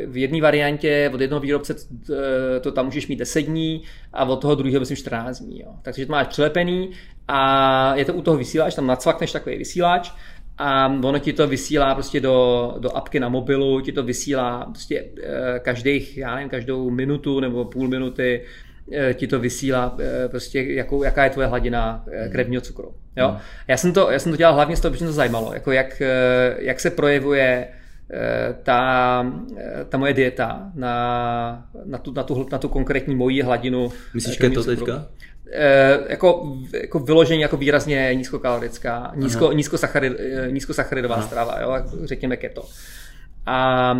v jedné variantě od jednoho výrobce, e, to tam můžeš mít 10 dní a od toho druhého myslím 14 dní. Jo. Takže to máš přilepený a je to u toho vysílač, tam nacvakneš takový vysílač a ono ti to vysílá prostě do, do apky na mobilu, ti to vysílá prostě e, každých, já nevím, každou minutu nebo půl minuty ti to vysílá eh, prostě, jakou, jaká je tvoje hladina eh, hmm. krevního cukru. Jo? Hmm. Já, jsem to, já jsem to dělal hlavně z toho, protože mě to zajímalo, jako jak, jak se projevuje ta, ta moje dieta na, na, tu, na, tu, na tu konkrétní moji hladinu. Myslíš keto teďka? jako, jako vyložení jako výrazně nízkokalorická, nízko, nízkosacharid, nízkosacharidová Aha. strava, jo, řekněme keto. A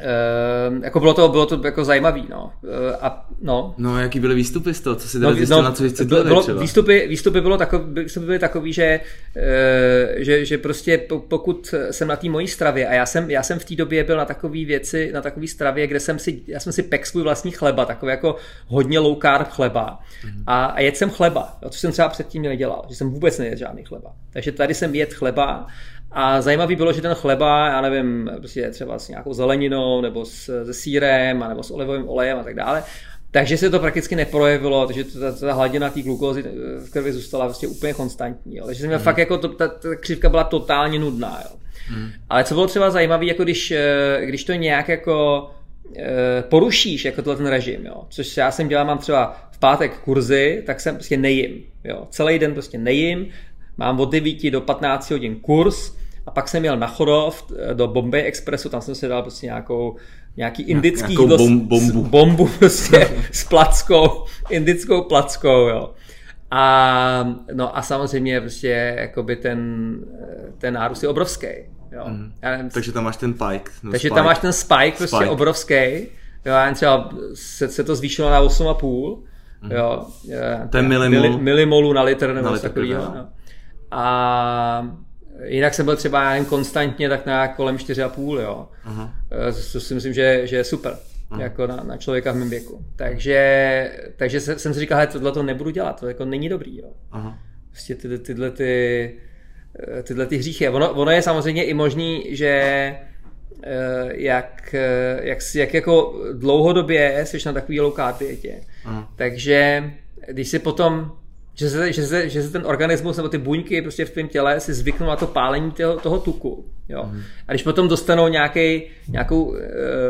Uh, jako bylo to, bylo to jako zajímavý, no. Uh, a, no. no, jaký byly výstupy z toho, co si no, zjistil, no, na co jsi bylo, výstupy, výstupy, bylo takový, výstupy byly takový, že, uh, že, že prostě pokud jsem na té mojí stravě a já jsem, já jsem v té době byl na takové věci, na takové stravě, kde jsem si, já jsem si pek svůj vlastní chleba, takový jako hodně low carb chleba mm-hmm. a, a jedl jsem chleba, což jsem třeba předtím nedělal, že jsem vůbec nejedl žádný chleba. Takže tady jsem jedl chleba a zajímavý bylo, že ten chleba, já nevím, prostě třeba s nějakou zeleninou, nebo s, se sírem, nebo s olivovým olejem a tak dále, takže se to prakticky neprojevilo, takže ta, ta hladina té glukózy v krvi zůstala vlastně úplně konstantní. Jo. Takže jsem měl mm. fakt jako to, ta, ta křivka byla totálně nudná. Jo. Mm. Ale co bylo třeba zajímavé, jako když, eh, když to nějak jako eh, porušíš jako ten režim, jo. což já jsem dělal, mám třeba v pátek kurzy, tak jsem prostě nejím. Jo. Celý den prostě nejím, mám od 9 do 15 hodin kurz, a pak jsem jel na Chodov eh, do Bombay Expressu, tam jsem si dal prostě nějakou, nějaký indický jídlo bom, bombu. S, bombu prostě <laughs> s plackou, indickou plackou, jo. A, no a samozřejmě prostě jakoby ten, ten nárůst je obrovský. Jo. Mm. Já nevím, takže tam máš ten pike. No takže spike. tam máš ten spike prostě spike. obrovský. Jo, já třeba se, se to zvýšilo na 8,5. Mm. Jo, to je milimol. milimolů na litr nebo na litr, takového. No. A jinak jsem byl třeba jen konstantně tak na kolem 4,5, jo. Aha. To si myslím, že, že je super. Aha. jako na, na, člověka v mém věku. Takže, takže jsem si říkal, že tohle to nebudu dělat, to jako není dobrý. Jo. Aha. Prostě ty, tyhle ty, tyhle ty hříchy. Ono, ono je samozřejmě i možný, že jak, jak, jak jako dlouhodobě jsi na takový low carb dietě. Aha. Takže když si potom že se, že, se, že se ten organismus nebo ty buňky prostě v tvém těle si zvyknou na to pálení toho, toho tuku. Jo. Mm. A když potom dostanou nějaký, nějakou uh,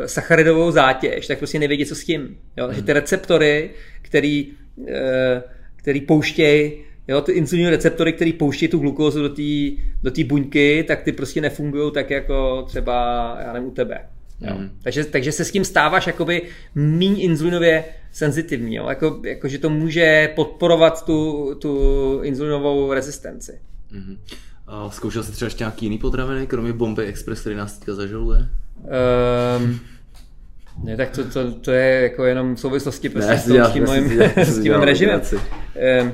sacharidovou zátěž, tak prostě nevědí, co s tím. Jo. Takže ty receptory, který, uh, který pouštějí Jo, ty insulinové receptory, které pouští tu glukózu do té do tý buňky, tak ty prostě nefungují tak jako třeba, já nevím, u tebe. Jo. Mm. Takže, takže se s tím stáváš jakoby míň inzulinově senzitivní, jo. Jako, jako, že to může podporovat tu, tu inzulinovou rezistenci. Mm. A zkoušel jsi třeba ještě nějaký jiný potraviny, kromě bomby Express, který nás teďka zažaluje? Um, ne, tak to, to, to, je jako jenom v souvislosti prostě ne, s, tím, <laughs> s tím mojím, s tím režimem. Um,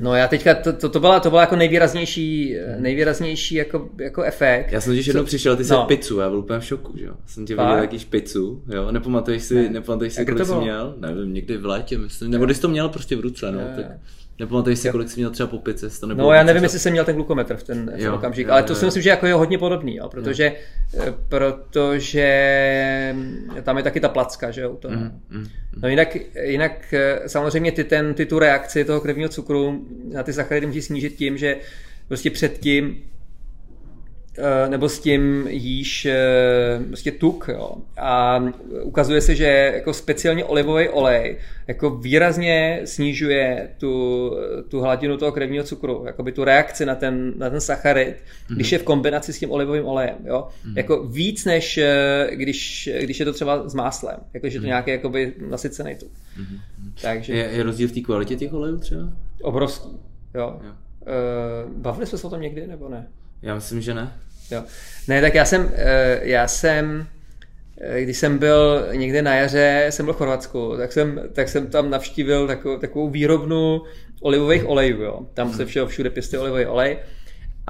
No já teďka, to, to, to, byla, to byla jako nejvýraznější, nejvýraznější jako, jako efekt. Já jsem když jednou přišel, ty jsi no. pizzu, já byl úplně v šoku, že jo. Jsem tě viděl jakýž pizzu, jo. Nepamatuješ si, ne. nepamatuješ si, kolik jsi měl? Nevím, někdy v létě, myslím. Nebo když to měl prostě v ruce, no. Tak Nepamatuješ si, kolik jsi měl třeba po pice? To no já nevím, jestli jsem měl ten glukometr v ten, v ten jo, okamžik, jo, ale to jo, si myslím, že jako je hodně podobný, jo, protože, jo. Eh, protože tam je taky ta placka, že jo, to. Mm, mm, no jinak, jinak eh, samozřejmě ty, ten, ty tu reakci toho krevního cukru na ty sacharidy musí snížit tím, že prostě předtím nebo s tím jíš eh, prostě tuk. Jo. A ukazuje se, že jako speciálně olivový olej jako výrazně snižuje tu, tu hladinu toho krevního cukru, jakoby tu reakci na ten, na ten sacharid, mm-hmm. když je v kombinaci s tím olivovým olejem. Jo. Mm-hmm. Jako víc, než eh, když, když je to třeba s máslem, jakože je to mm-hmm. nějaký jakoby nasycený tuk. Mm-hmm. Takže... Je, je rozdíl v té kvalitě těch olejů třeba? Obrovský, jo. jo. Bavili jsme se o tom někdy, nebo ne? Já myslím, že ne. Jo. Ne, tak já jsem, eh, já jsem, eh, když jsem byl někde na jaře, jsem byl v Chorvatsku, tak jsem, tak jsem tam navštívil takovou, takovou výrobnu olivových olejů. Jo. Tam se všeho všude pěstuje olivový olej.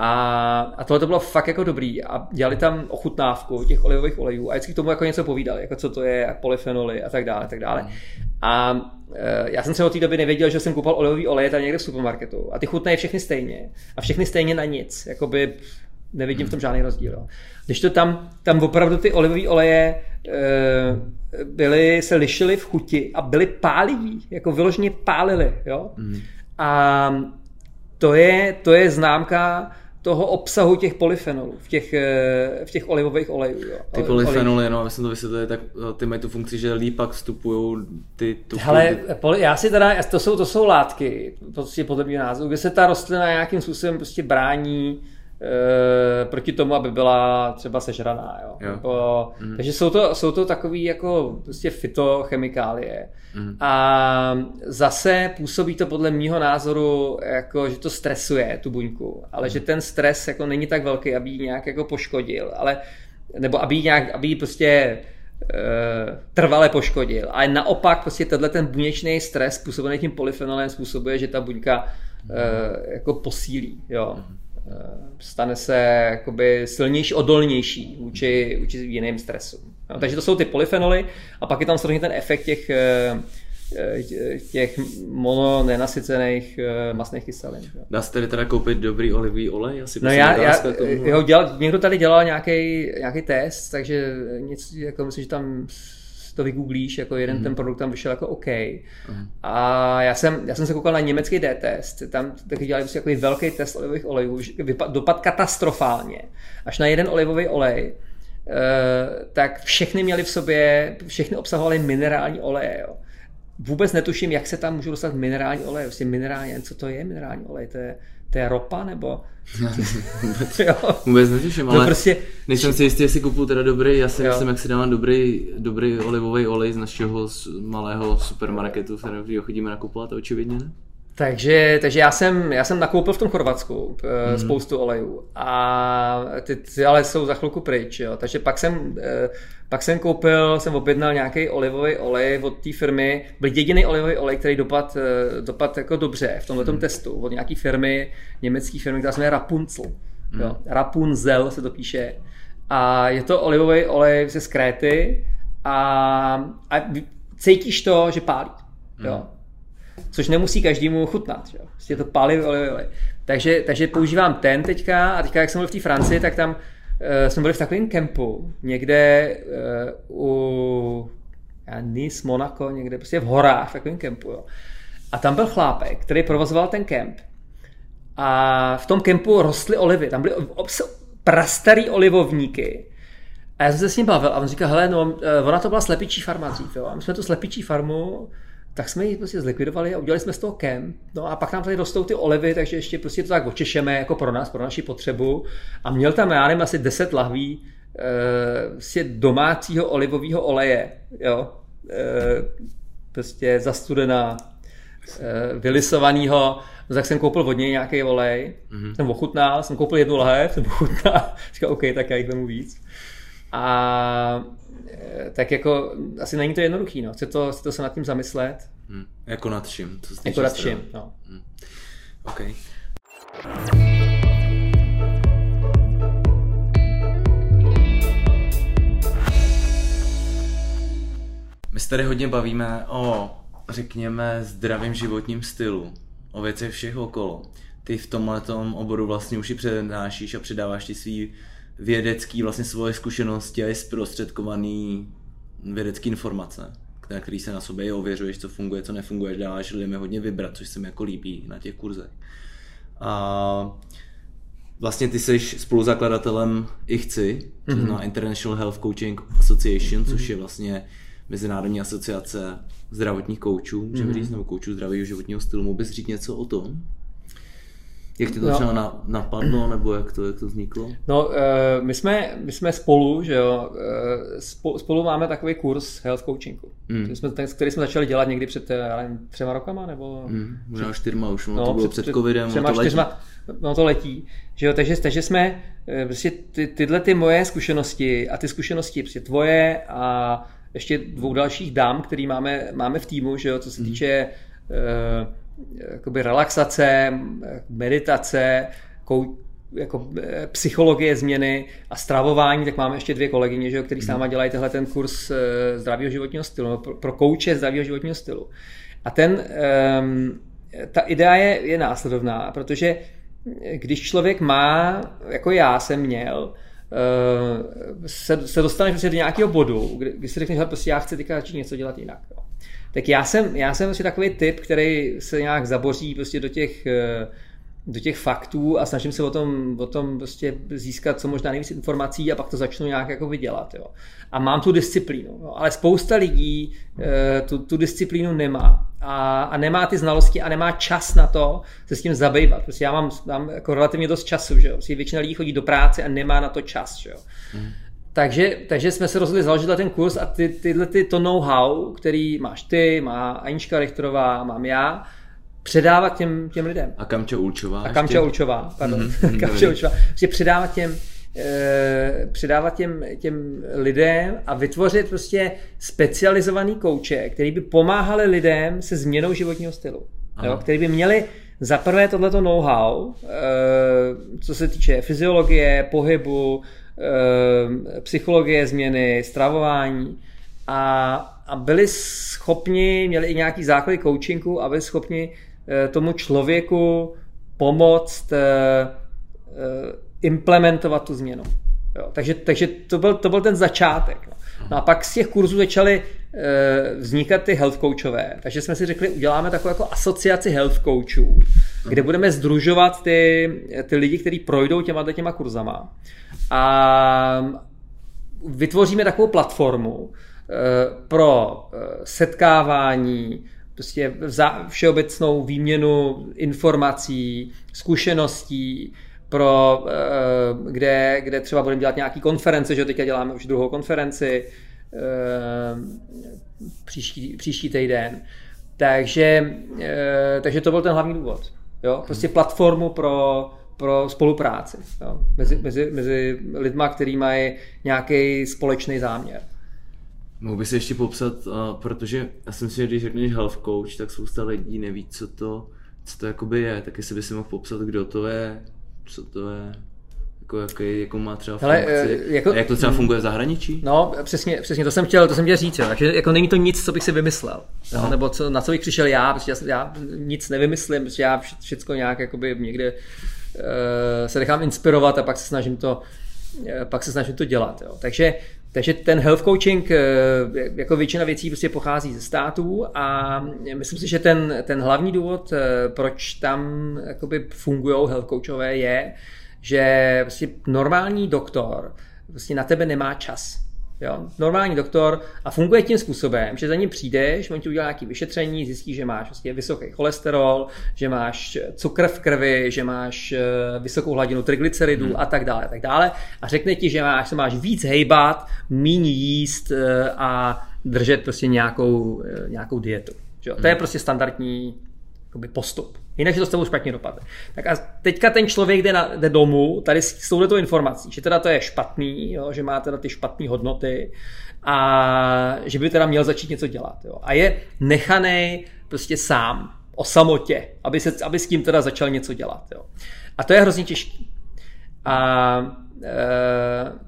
A, a tohle to bylo fakt jako dobrý. A dělali tam ochutnávku těch olivových olejů a vždycky k tomu jako něco povídali, jako co to je, jak polyfenoly a tak dále. A, tak dále. a e, já jsem se od té doby nevěděl, že jsem kupoval olivový olej tam někde v supermarketu. A ty chutnají všechny stejně. A všechny stejně na nic. Jakoby Nevidím v tom žádný rozdíl. Jo. Když to tam, tam opravdu ty olivové oleje e, byly, se lišily v chuti a byly pálivý, jako vyloženě pálily. Jo? Mm. A to je, to je známka toho obsahu těch polyfenolů v těch, eh, v těch olivových olejů. Jo. Ty polyfenoly, no, aby jsem to vysvětlil, tak eh, ty mají tu funkci, že líp pak vstupují ty tuky. Hele, já si teda, to jsou, to jsou látky, prostě podle mě názoru, kde se ta rostlina nějakým způsobem prostě brání e, proti tomu, aby byla třeba sežraná. Jo? Jo. Jako, mm. Takže jsou to, jsou to takové jako prostě fitochemikálie. Mm. A zase působí to podle mýho názoru, jako, že to stresuje tu buňku, ale mm. že ten stres jako není tak velký, aby ji nějak jako poškodil, ale nebo aby ji nějak, aby ji prostě e, trvale poškodil. Ale naopak prostě tenhle ten buněčný stres způsobený tím polyfenolem způsobuje, že ta buňka e, jako posílí. Jo. Mm. Eh, stane se jakoby silnější, odolnější vůči, vůči jiným stresům. No, takže to jsou ty polyfenoly a pak je tam samozřejmě ten efekt těch, eh, eh, těch mono nenasycených masných kyselin. Dá se tedy teda koupit dobrý olivový olej? Asi no já, já jo, dělal, někdo tady dělal nějaký, nějaký test, takže nic, jako myslím, že tam to vygooglíš, jako jeden mm-hmm. ten produkt tam vyšel jako OK. Mm-hmm. A já jsem, já jsem se koukal na německý D-test, tam taky dělali prostě jako velký test olivových olejů, vypad, dopad katastrofálně. Až na jeden olivový olej, uh, tak všechny měli v sobě, všechny obsahovaly minerální oleje. Jo. Vůbec netuším, jak se tam můžou dostat minerální oleje. Prostě minerální, co to je minerální olej? To je, to je ropa nebo... <laughs> vůbec, vůbec netuším, ale prostě... nejsem si jistý, jestli kupu teda dobrý, já si jo. myslím, jak si dávám dobrý, dobrý olivový olej z našeho malého supermarketu, v kterého chodíme nakupovat, očividně ne? Takže, takže já, jsem, já jsem nakoupil v tom Chorvatsku mm. spoustu olejů a ty, ty ale jsou za chvilku pryč, jo. takže pak jsem, eh, pak jsem koupil, jsem objednal nějaký olivový olej od té firmy, byl jediný olivový olej, který dopad, eh, dopad jako dobře v tomto mm. testu od nějaké firmy, německé firmy, která se jmenuje Rapunzel. Mm. Jo. Rapunzel se to píše. A je to olivový olej ze skréty a, a cítíš to, že pálí. Mm. Jo. Což nemusí každému chutnat. Jo. Prostě to pálivý olivový olej. Takže, takže používám ten teďka a teďka, jak jsem byl v té Francii, tak tam uh, jsme byli v takovém kempu, někde uh, u Nice, Monaco, někde prostě v horách, v takovém kempu. Jo. A tam byl chlápek, který provozoval ten kemp. A v tom kempu rostly olivy. Tam byly prastarý olivovníky. A já jsem se s ním bavil a on říkal, hele, no, eh, ona to byla slepičí farma dřív, jo. A my jsme tu slepičí farmu, tak jsme ji prostě zlikvidovali a udělali jsme z toho kemp. No a pak nám tady rostou ty olivy, takže ještě prostě to tak očešeme jako pro nás, pro naši potřebu. A měl tam, já nevím, asi 10 lahví e, domácího olivového oleje, jo. E, prostě zastudená Eh, vylisovanýho, no tak jsem koupil vodně nějaký olej, mm-hmm. jsem ochutnal, jsem koupil jednu lahev, jsem ochutnal, <laughs> říkal, OK, tak já jich vemu víc. A eh, tak jako asi není to jednoduchý, no. Chce to, chce to se nad tím zamyslet. Hmm. Jako nad čím? Co jako nad čím, no. Hmm. OK. My se tady hodně bavíme o řekněme, zdravým životním stylu, o věcech všech okolo. Ty v tomhle oboru vlastně už i přednášíš a předáváš ti svý vědecký, vlastně svoje zkušenosti a i zprostředkovaný vědecký informace, na který se na sobě i ověřuješ, co funguje, co nefunguje, dáváš lidem hodně vybrat, což se mi jako líbí na těch kurzech. A vlastně ty jsi spoluzakladatelem ICHCI, mm-hmm. International Health Coaching Association, což mm-hmm. je vlastně Mezinárodní asociace zdravotních koučů, můžeme mm-hmm. říct, nebo koučů zdravého životního stylu. Mohl bys říct něco o tom? Jak ti to no. třeba na, napadlo, nebo jak to, jak to vzniklo? No, uh, my, jsme, my jsme spolu, že jo, uh, spolu máme takový kurz health coachingu, mm. který, jsme, který jsme začali dělat někdy před já nevím, třema rokama, nebo... Mm, možná čtyřma už, no, to bylo před, před covidem, třema, to čtyřma, no to letí, že jo, takže, takže jsme, prostě ty, tyhle ty moje zkušenosti a ty zkušenosti, prostě tvoje a ještě dvou dalších dám, který máme, máme v týmu, že jo, co se mhm. týče uh, jakoby relaxace, meditace, kou, jako eh, psychologie změny a stravování, tak máme ještě dvě kolegyně, že který s náma mhm. dělají tenhle ten kurz uh, zdravého životního stylu, pro, pro kouče zdravého životního stylu. A ten, um, ta idea je, je následovná, protože když člověk má, jako já jsem měl, Eh, se, se dostaneš prostě do nějakého bodu, kdy, kdy si řekneš, že prostě já chci teďka začít něco dělat jinak. Jo. Tak já jsem, já jsem prostě takový typ, který se nějak zaboří prostě do těch uh, do těch faktů a snažím se o tom, o tom prostě získat co možná nejvíc informací a pak to začnu nějak jako vydělat. Jo. A mám tu disciplínu. Jo. Ale spousta lidí e, tu, tu disciplínu nemá. A, a nemá ty znalosti a nemá čas na to se s tím zabývat. Prostě já mám, mám jako relativně dost času. Že jo. Prostě většina lidí chodí do práce a nemá na to čas. Že jo. Mm. Takže, takže jsme se rozhodli založit ten kurz a ty, tyhle ty, to know-how, který máš ty, má Anička Richterová, mám já, předávat těm, těm lidem. A Kamča Ulčová. A Kamča Ulčová, pardon. <laughs> Mm-hmm, Kamča Ulčová. Prostě předávat těm, e, předávat těm, těm lidem a vytvořit prostě specializovaný kouče, který by pomáhali lidem se změnou životního stylu. Jo, který by měli za prvé tohleto know-how, e, co se týče fyziologie, pohybu, psychologie změny, stravování a, a byli schopni, měli i nějaký základy coachingu a byli schopni Eh, tomu člověku pomoct eh, eh, implementovat tu změnu. Jo, takže takže to, byl, to byl ten začátek. No. no a pak z těch kurzů začaly vznikat ty health coachové. Takže jsme si řekli, uděláme takovou jako asociaci health coachů, kde budeme združovat ty, ty lidi, kteří projdou těma těma kurzama. A vytvoříme takovou platformu pro setkávání, prostě všeobecnou výměnu informací, zkušeností, pro, eh, kde, kde třeba budeme dělat nějaký konference, že teďka děláme už druhou konferenci eh, příští, příští týden. Takže, eh, takže to byl ten hlavní důvod. Jo? Prostě platformu pro, pro spolupráci jo? Mezi, mezi, mezi lidma, kteří mají nějaký společný záměr. Mohl by se ještě popsat, uh, protože já si myslím, že když řekneš health coach, tak spousta lidí neví, co to, co to jakoby je, tak jestli by si mohl popsat, kdo to je, co to je. Jako, jak, jakou má třeba Hele, funkci? Jako, a jak to třeba funguje v zahraničí? No, přesně, přesně to jsem chtěl, to jsem chtěl říct, jo. takže jako není to nic, co bych si vymyslel, jo. nebo co, na co bych přišel já, protože já, já nic nevymyslím, protože já všechno nějak jakoby někde se nechám inspirovat a pak se snažím to, uh, pak se snažím to dělat, jo. takže takže ten health coaching, eh, jako většina věcí prostě pochází ze států a myslím si, že ten, ten hlavní důvod, proč tam fungují health coachové je, že prostě normální doktor prostě na tebe nemá čas. Jo? Normální doktor a funguje tím způsobem, že za ním přijdeš, on ti udělá nějaké vyšetření, zjistí, že máš vlastně vysoký cholesterol, že máš cukr v krvi, že máš eh, vysokou hladinu triglyceridů hmm. a tak dále, a tak dále. A řekne ti, že máš, že máš víc hejbat, méně jíst eh, a držet prostě nějakou, eh, nějakou dietu. Jo? To je hmm. prostě standardní postup. Jinak že to s tebou špatně dopadne. Tak a teďka ten člověk jde, na, jde domů tady s touhletou informací, že teda to je špatný, jo, že má teda ty špatné hodnoty a že by teda měl začít něco dělat. Jo. A je nechaný prostě sám, o samotě, aby, se, aby s tím teda začal něco dělat. Jo. A to je hrozně těžký. A e,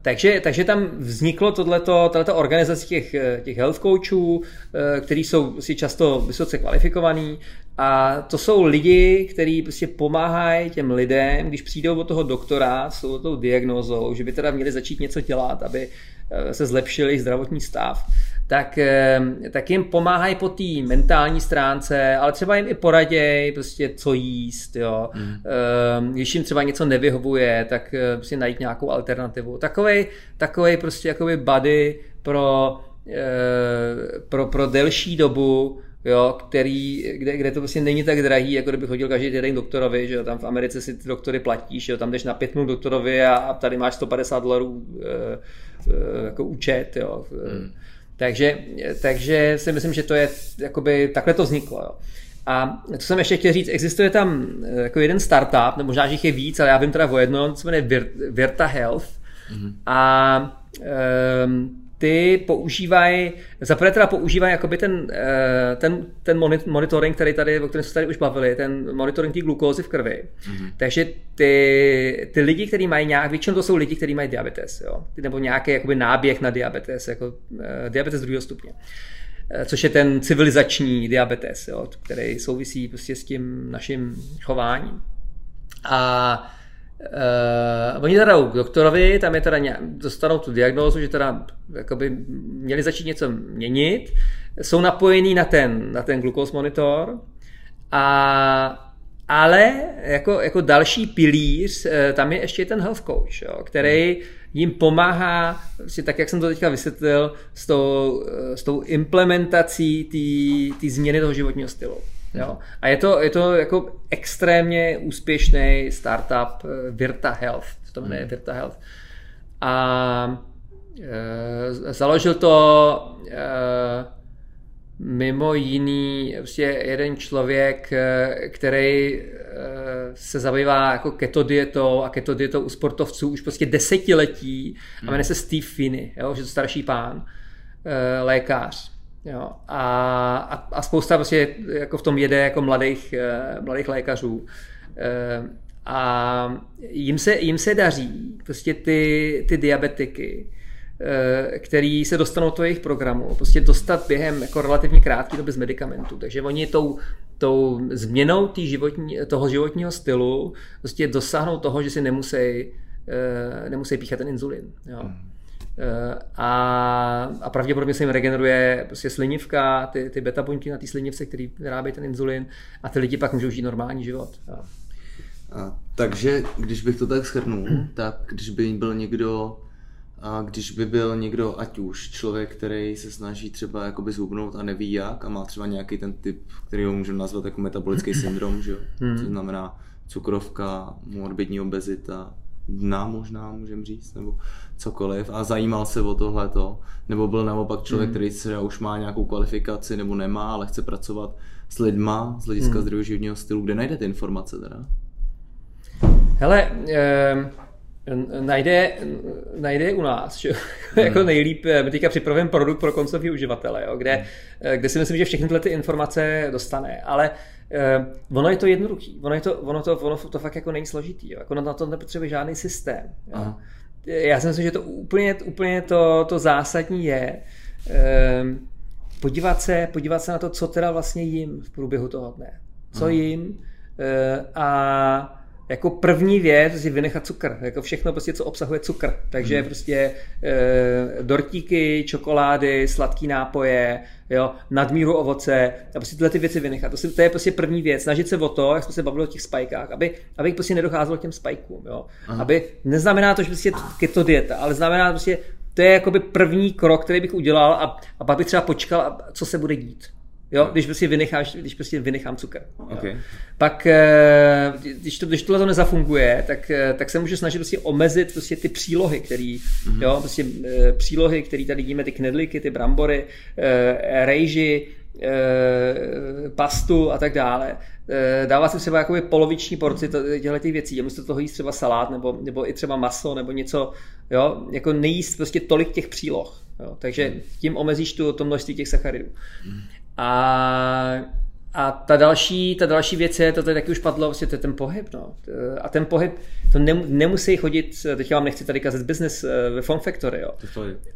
takže, takže tam vzniklo tohleto, tohleto organizace těch, těch health coachů, e, který jsou si často vysoce kvalifikovaný a to jsou lidi, kteří prostě pomáhají těm lidem, když přijdou od toho doktora s tou diagnózou, že by teda měli začít něco dělat, aby eh, se zlepšil jejich zdravotní stav, tak, eh, tak jim pomáhají po té mentální stránce, ale třeba jim i poraděj, prostě co jíst, jo. Mm. Když jim třeba něco nevyhovuje, tak prostě najít nějakou alternativu. Takovej, takovej prostě jakoby buddy pro, pro, pro delší dobu, jo, který, kde, kde to prostě není tak drahý, jako kdyby chodil každý den doktorovi, že jo, tam v Americe si ty doktory platíš, jo, tam jdeš na pět minut doktorovi a, a tady máš 150 dolarů e, e, jako účet, jo. Hmm. Takže, takže si myslím, že to je, jakoby, takhle to vzniklo, jo. A co jsem ještě chtěl říct, existuje tam eh, jako jeden startup, nebo možná, že jich je víc, ale já vím teda o jednom, co se jmenuje Virta Health. Mm-hmm. A um, ty používají, zaprvé teda používají jakoby ten, eh, ten, ten monitoring, který tady, o kterém jsme tady už bavili, ten monitoring té glukózy v krvi. Mm-hmm. Takže ty, ty lidi, kteří mají nějak, většinou to jsou lidi, kteří mají diabetes, jo? nebo nějaký jakoby náběh na diabetes, jako uh, diabetes druhého stupně eh, což je ten civilizační diabetes, jo, který souvisí prostě s tím naším chováním. A Uh, oni teda k doktorovi, tam je teda nějak, dostanou tu diagnózu, že teda jakoby měli začít něco měnit, jsou napojení na ten, na ten glukos monitor, a, ale jako, jako další pilíř, eh, tam je ještě ten health coach, jo, který jim pomáhá, vlastně tak jak jsem to teďka vysvětlil, s tou, eh, s tou implementací té změny toho životního stylu. Jo? A je to, je to jako extrémně úspěšný startup eh, Virta Health, to jmenuje hmm. Virta Health. A e, založil to e, mimo jiný prostě jeden člověk, který se zabývá jako keto dietou a keto dietou u sportovců už prostě desetiletí a jmenuje se Steve Finney, jo, že to starší pán, lékař. Jo, a, a, a spousta prostě jako v tom jede jako mladých, uh, mladých lékařů. Uh, a jim se, jim se daří prostě ty, ty diabetiky, uh, který se dostanou do jejich programu, prostě dostat během jako relativně krátké doby z medicamentů. Takže oni tou, tou změnou tý životní, toho životního stylu prostě dosáhnou toho, že si nemusí, nemusí píchat ten inzulin. Jo. Hmm. Eh, a, a pravděpodobně se jim regeneruje prostě slinivka, ty, ty beta buňky na té slinivce, který vyrábějí ten inzulin a ty lidi pak můžou žít normální život. A, takže když bych to tak shrnul, tak když by byl někdo a když by byl někdo, ať už člověk, který se snaží třeba jakoby zhubnout a neví jak a má třeba nějaký ten typ, který ho můžeme nazvat jako metabolický syndrom, že jo? Hmm. Co znamená cukrovka, morbidní obezita, dna možná, můžeme říct, nebo cokoliv a zajímal se o tohleto, nebo byl naopak člověk, mm. který třeba už má nějakou kvalifikaci nebo nemá, ale chce pracovat s lidma z hlediska mm. zdravého životního stylu, kde najde ty informace teda? Hele, eh, najde, najde u nás, že? Mm. <laughs> jako nejlíp, eh, my teďka připravujeme produkt pro koncový uživatele, jo, kde, mm. kde si myslím, že všechny tyhle ty informace dostane, ale Uh, ono je to jednoduchý, ono, je to, ono, to, ono to fakt jako není složitý, jo. jako na to nepotřebuje žádný systém. Jo. Aha. Já si myslím, že to úplně, úplně to, to zásadní je uh, podívat se, podívat se na to, co teda vlastně jim v průběhu toho dne. Co Aha. jim uh, a jako první věc je vynechat cukr. Jako všechno prostě, co obsahuje cukr. Takže hmm. prostě e, dortíky, čokolády, sladký nápoje, jo, nadmíru ovoce a prostě tyhle ty věci vynechat. To, si, to je prostě první věc. Snažit se o to, jak jsme se bavili o těch spajkách, aby, aby prostě nedocházelo k těm spajkům. Jo. Aby, neznamená to, že prostě keto dieta, ale znamená to prostě, to je jakoby první krok, který bych udělal a, a pak bych třeba počkal, co se bude dít. Jo, když prostě vynecháš, když prostě vynechám cukr. Okay. Pak, eh, když, to, když tohle to nezafunguje, tak, eh, tak se můžu snažit prostě omezit prostě ty přílohy, který, mm-hmm. jo, prostě eh, přílohy, které tady vidíme, ty knedlíky, ty brambory, rejži, pastu a tak dále. Dává si třeba jakoby poloviční porci těchto těch věcí, a místo toho jíst třeba salát nebo, nebo i třeba maso nebo něco, jo, jako nejíst prostě tolik těch příloh. Jo, takže mhm. tím omezíš tu, to množství těch sacharidů. A, a ta další, ta další věc je, to tady taky už padlo, vlastně to je ten pohyb. No. A ten pohyb, to nemusí chodit, teď vám nechci tady kazet business eh, ve Form Factory, jo.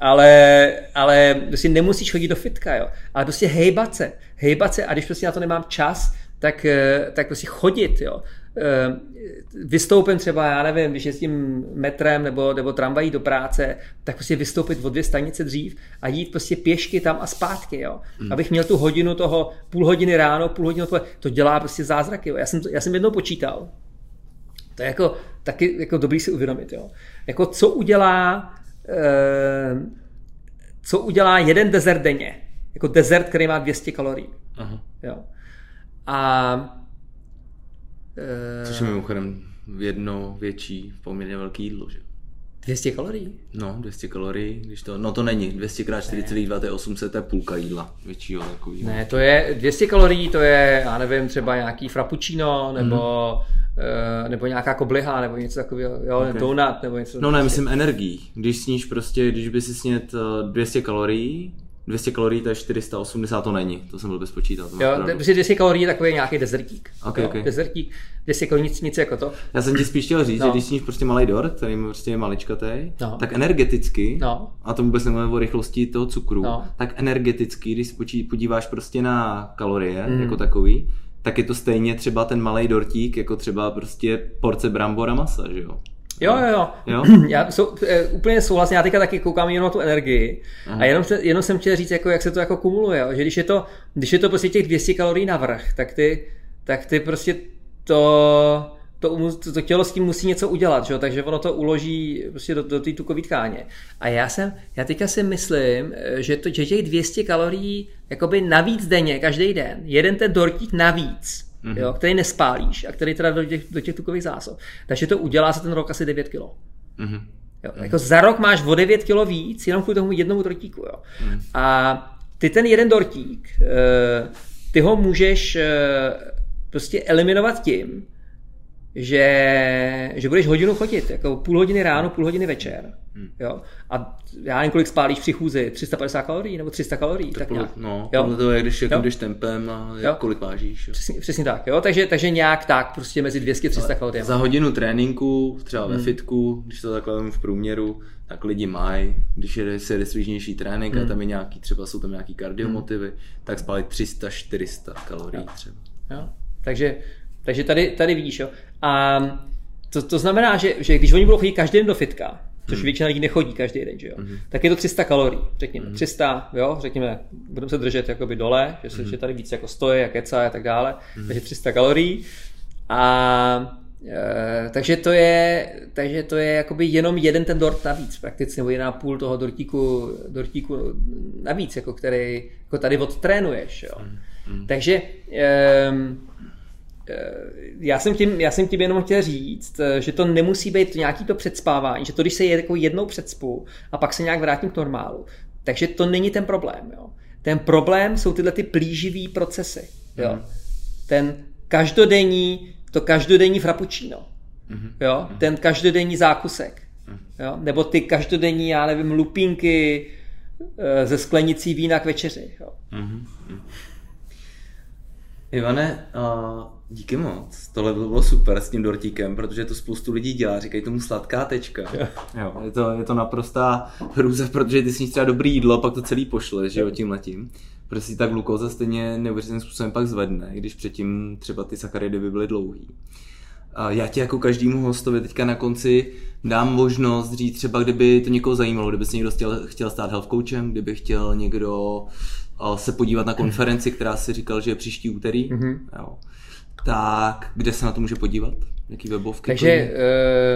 Ale, ale prostě nemusíš chodit do fitka, jo. Ale prostě hejbat se, hejbat se a když prostě na to nemám čas, tak, eh, tak prostě chodit, jo. Eh, vystoupím třeba, já nevím, když jezdím metrem nebo, nebo tramvají do práce, tak prostě vystoupit o dvě stanice dřív a jít prostě pěšky tam a zpátky, jo. Hmm. Abych měl tu hodinu toho, půl hodiny ráno, půl hodiny toho, to dělá prostě zázraky, jo. Já jsem, to, já jsem jednou počítal, to je jako taky jako dobrý si uvědomit, jo. Jako co udělá, eh, co udělá jeden dezert denně, jako dezert, který má 200 kalorií, Aha. jo. A Což je mimochodem jedno větší, poměrně velký jídlo, že? 200 kalorií? No, 200 kalorií, když to, no to není, 200 x 4,2 to je 800, to je půlka jídla, většího takového. Ne, to je, 200 kalorií to je, já nevím, třeba nějaký frappuccino, nebo mm-hmm. nebo nějaká kobliha, nebo něco takového, jo, okay. donut, nebo něco. No ne, myslím energií. Když sníš prostě, když by si snět 200 kalorií, 200 kalorií, to je 480, to není, to jsem byl bez počítat. Jo, protože 200 kalorií je takový nějaký dezertík. Okay, okay. Dezertík, 200 kalorií nic, nic jako to. Já jsem ti spíš chtěl říct, no. že když sníš prostě malý dort, který prostě je maličkatý, no. tak energeticky, no. a to vůbec nemluvím o rychlosti toho cukru, no. tak energeticky, když se podíváš prostě na kalorie mm. jako takový, tak je to stejně třeba ten malý dortík, jako třeba prostě porce brambora masa, že jo? Jo, jo, jo. jo? <clears throat> Já sou, e, úplně souhlasím, já teďka taky koukám jenom na tu energii Aha. a jenom, jenom jsem chtěl říct, jako, jak se to jako kumuluje, jo? že když je to, když je to prostě těch 200 kalorií navrh, tak ty, tak ty prostě to, to, to, to tělo s tím musí něco udělat, že? takže ono to uloží prostě do, do té tukové tkáně. A já jsem, já teďka si myslím, že, to, že těch 200 kalorií jakoby navíc denně, každý den, jeden ten dortík navíc, mm-hmm. jo, který nespálíš a který teda do těch, do těch tukových zásob. Takže to udělá za ten rok asi 9 kg. Mm-hmm. Jo, mm-hmm. Jako za rok máš o 9 kg víc, jenom kvůli tomu jednomu dortíku. Jo. Mm-hmm. A ty ten jeden dortík, eh, ty ho můžeš eh, prostě eliminovat tím, že, že budeš hodinu chodit, jako půl hodiny ráno, půl hodiny večer. Hmm. Jo? A já nevím, kolik spálíš při chůzi, 350 kalorií nebo 300 kalorií, tak, tak nějak. No, jo? to je, když jako jdeš tempem a jo? kolik vážíš. Jo? Přesně, přesně, tak, jo? Takže, takže nějak tak, prostě mezi 200 a 300 kalorií. Za hodinu tréninku, třeba ve hmm. fitku, když to takhle v průměru, tak lidi mají, když je se svížnější trénink hmm. a tam je nějaký, třeba jsou tam nějaký kardiomotivy, hmm. tak spálí 300-400 kalorií jo. třeba. Jo? Takže, takže tady, tady vidíš, jo. A to, to znamená, že, že když oni budou chodit každý den do fitka, což hmm. většina lidí nechodí každý den, že jo? Hmm. Tak je to 300 kalorií, řekněme. Hmm. 300, jo, řekněme, budeme se držet jakoby dole, že, se, hmm. že tady víc jako stojí a keca a tak dále, hmm. takže 300 kalorií. A e, takže to je, takže to je jakoby jenom jeden ten dort navíc, prakticky, nebo jedna půl toho dortíku, dortíku navíc, jako který jako tady odtrénuješ, jo. Hmm. Hmm. Takže e, já jsem, tím, já jsem tím jenom chtěl říct, eh, že to nemusí být nějaký to předspávání, že to, když se je jako jednou předspu a pak se nějak vrátím k normálu, takže to není ten problém. Jo. Ten problém jsou tyhle ty plíživý procesy. Jo. Mm. Ten každodenní, to každodenní frappuccino. Mm. Jo. Mm. Ten každodenní zákusek. Mm. Jo. Nebo ty každodenní, já nevím, lupínky eh, ze sklenicí vína k večeři. Jo. Mm. Ivane, uh, díky moc. Tohle bylo super s tím dortíkem, protože to spoustu lidí dělá. Říkají tomu sladká tečka. Jo, je, to, je to naprostá hrůza, protože ty sníš třeba dobrý jídlo, pak to celý pošle, že jo, tím letím. Protože si ta glukóza stejně neuvěřitelným způsobem pak zvedne, když předtím třeba ty sacharidy by byly dlouhý. Já ti jako každému hostovi teďka na konci dám možnost říct třeba, kdyby to někoho zajímalo, kdyby se někdo chtěl, chtěl stát health coachem, kdyby chtěl někdo se podívat na konferenci, která si říkal, že je příští úterý, mm-hmm. jo. tak kde se na to může podívat? Jaký webovky? Takže,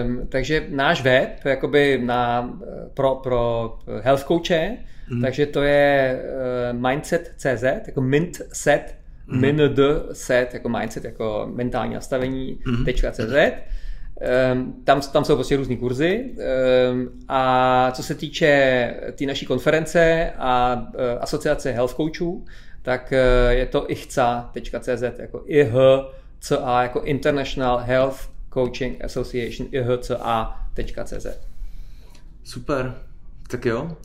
uh, takže náš web jakoby na, pro, pro health coache, mm-hmm. takže to je uh, mindset.cz, jako mindset, mm-hmm. mind set, jako mindset, jako mentální nastavení, mm-hmm. .cz. Um, tam, tam jsou prostě různé kurzy um, a co se týče té tý naší konference a uh, asociace health coachů, tak uh, je to ichca.cz jako IHCA jako International Health Coaching Association ihca.cz Super, tak jo.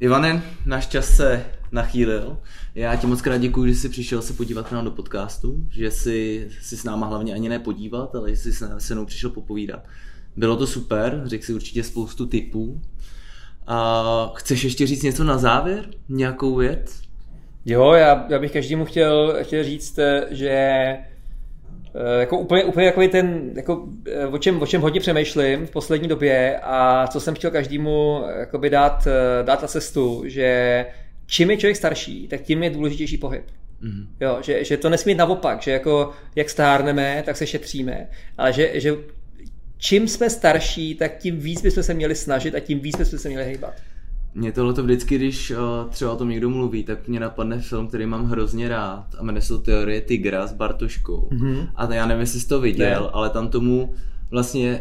Ivane, náš čas se nachýlil. Já ti moc krát děkuji, že jsi přišel se podívat k nám do podcastu, že jsi, si s náma hlavně ani nepodívat, ale že jsi se mnou přišel popovídat. Bylo to super, řekl si určitě spoustu tipů. A chceš ještě říct něco na závěr? Nějakou věc? Jo, já, já bych každému chtěl, chtěl říct, že Eh, jako úplně, úplně jako ten, jako, eh, o, čem, o čem hodně přemýšlím v poslední době a co jsem chtěl každému dát, eh, dát na cestu, že čím je člověk starší, tak tím je důležitější pohyb. Mm-hmm. Jo, že, že to nesmí naopak, že jako jak stárneme, tak se šetříme, ale že, že čím jsme starší, tak tím víc bychom se měli snažit a tím víc bychom se měli hýbat. Mě tohle to vždycky, když uh, třeba o tom někdo mluví, tak mě napadne film, který mám hrozně rád a jmenuje se Teorie Tigra s Bartoškou. Mm-hmm. A já nevím, jestli jsi to viděl, ne. ale tam tomu vlastně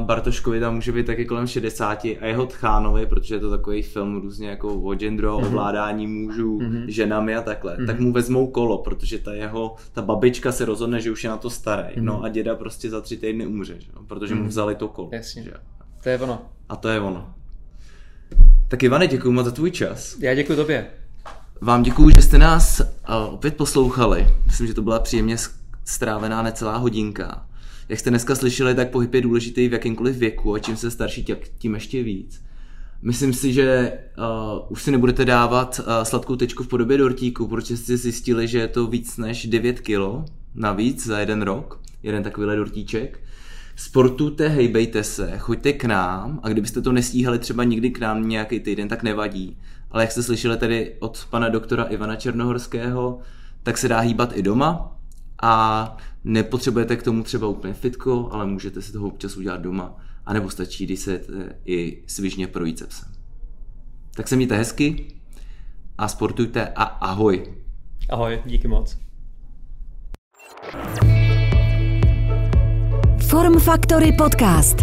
Bartoškovi tam může být taky kolem 60 a jeho tchánovi, protože je to takový film různě jako o genderu, mm-hmm. ovládání mužů, mm-hmm. ženami a takhle, mm-hmm. tak mu vezmou kolo, protože ta jeho, ta babička se rozhodne, že už je na to starý, mm-hmm. no a děda prostě za tři týdny umře, že? protože mm-hmm. mu mhm. vzali to kolo. Jasně. Že? To je ono. A to je ono. Tak Ivane, děkuji moc za tvůj čas. Já děkuji tobě. Vám děkuji, že jste nás opět poslouchali. Myslím, že to byla příjemně strávená necelá hodinka. Jak jste dneska slyšeli, tak pohyb je důležitý v jakýmkoliv věku a čím se starší, tím ještě víc. Myslím si, že uh, už si nebudete dávat uh, sladkou tečku v podobě dortíku, protože jste zjistili, že je to víc než 9 kg navíc za jeden rok, jeden takovýhle dortíček sportujte, hejbejte se, choďte k nám a kdybyste to nestíhali třeba nikdy k nám nějaký týden, tak nevadí. Ale jak jste slyšeli tady od pana doktora Ivana Černohorského, tak se dá hýbat i doma a nepotřebujete k tomu třeba úplně fitko, ale můžete si toho občas udělat doma. A nebo stačí, když se i svižně projít se psem. Tak se mějte hezky a sportujte a ahoj. Ahoj, díky moc. Form Factory Podcast.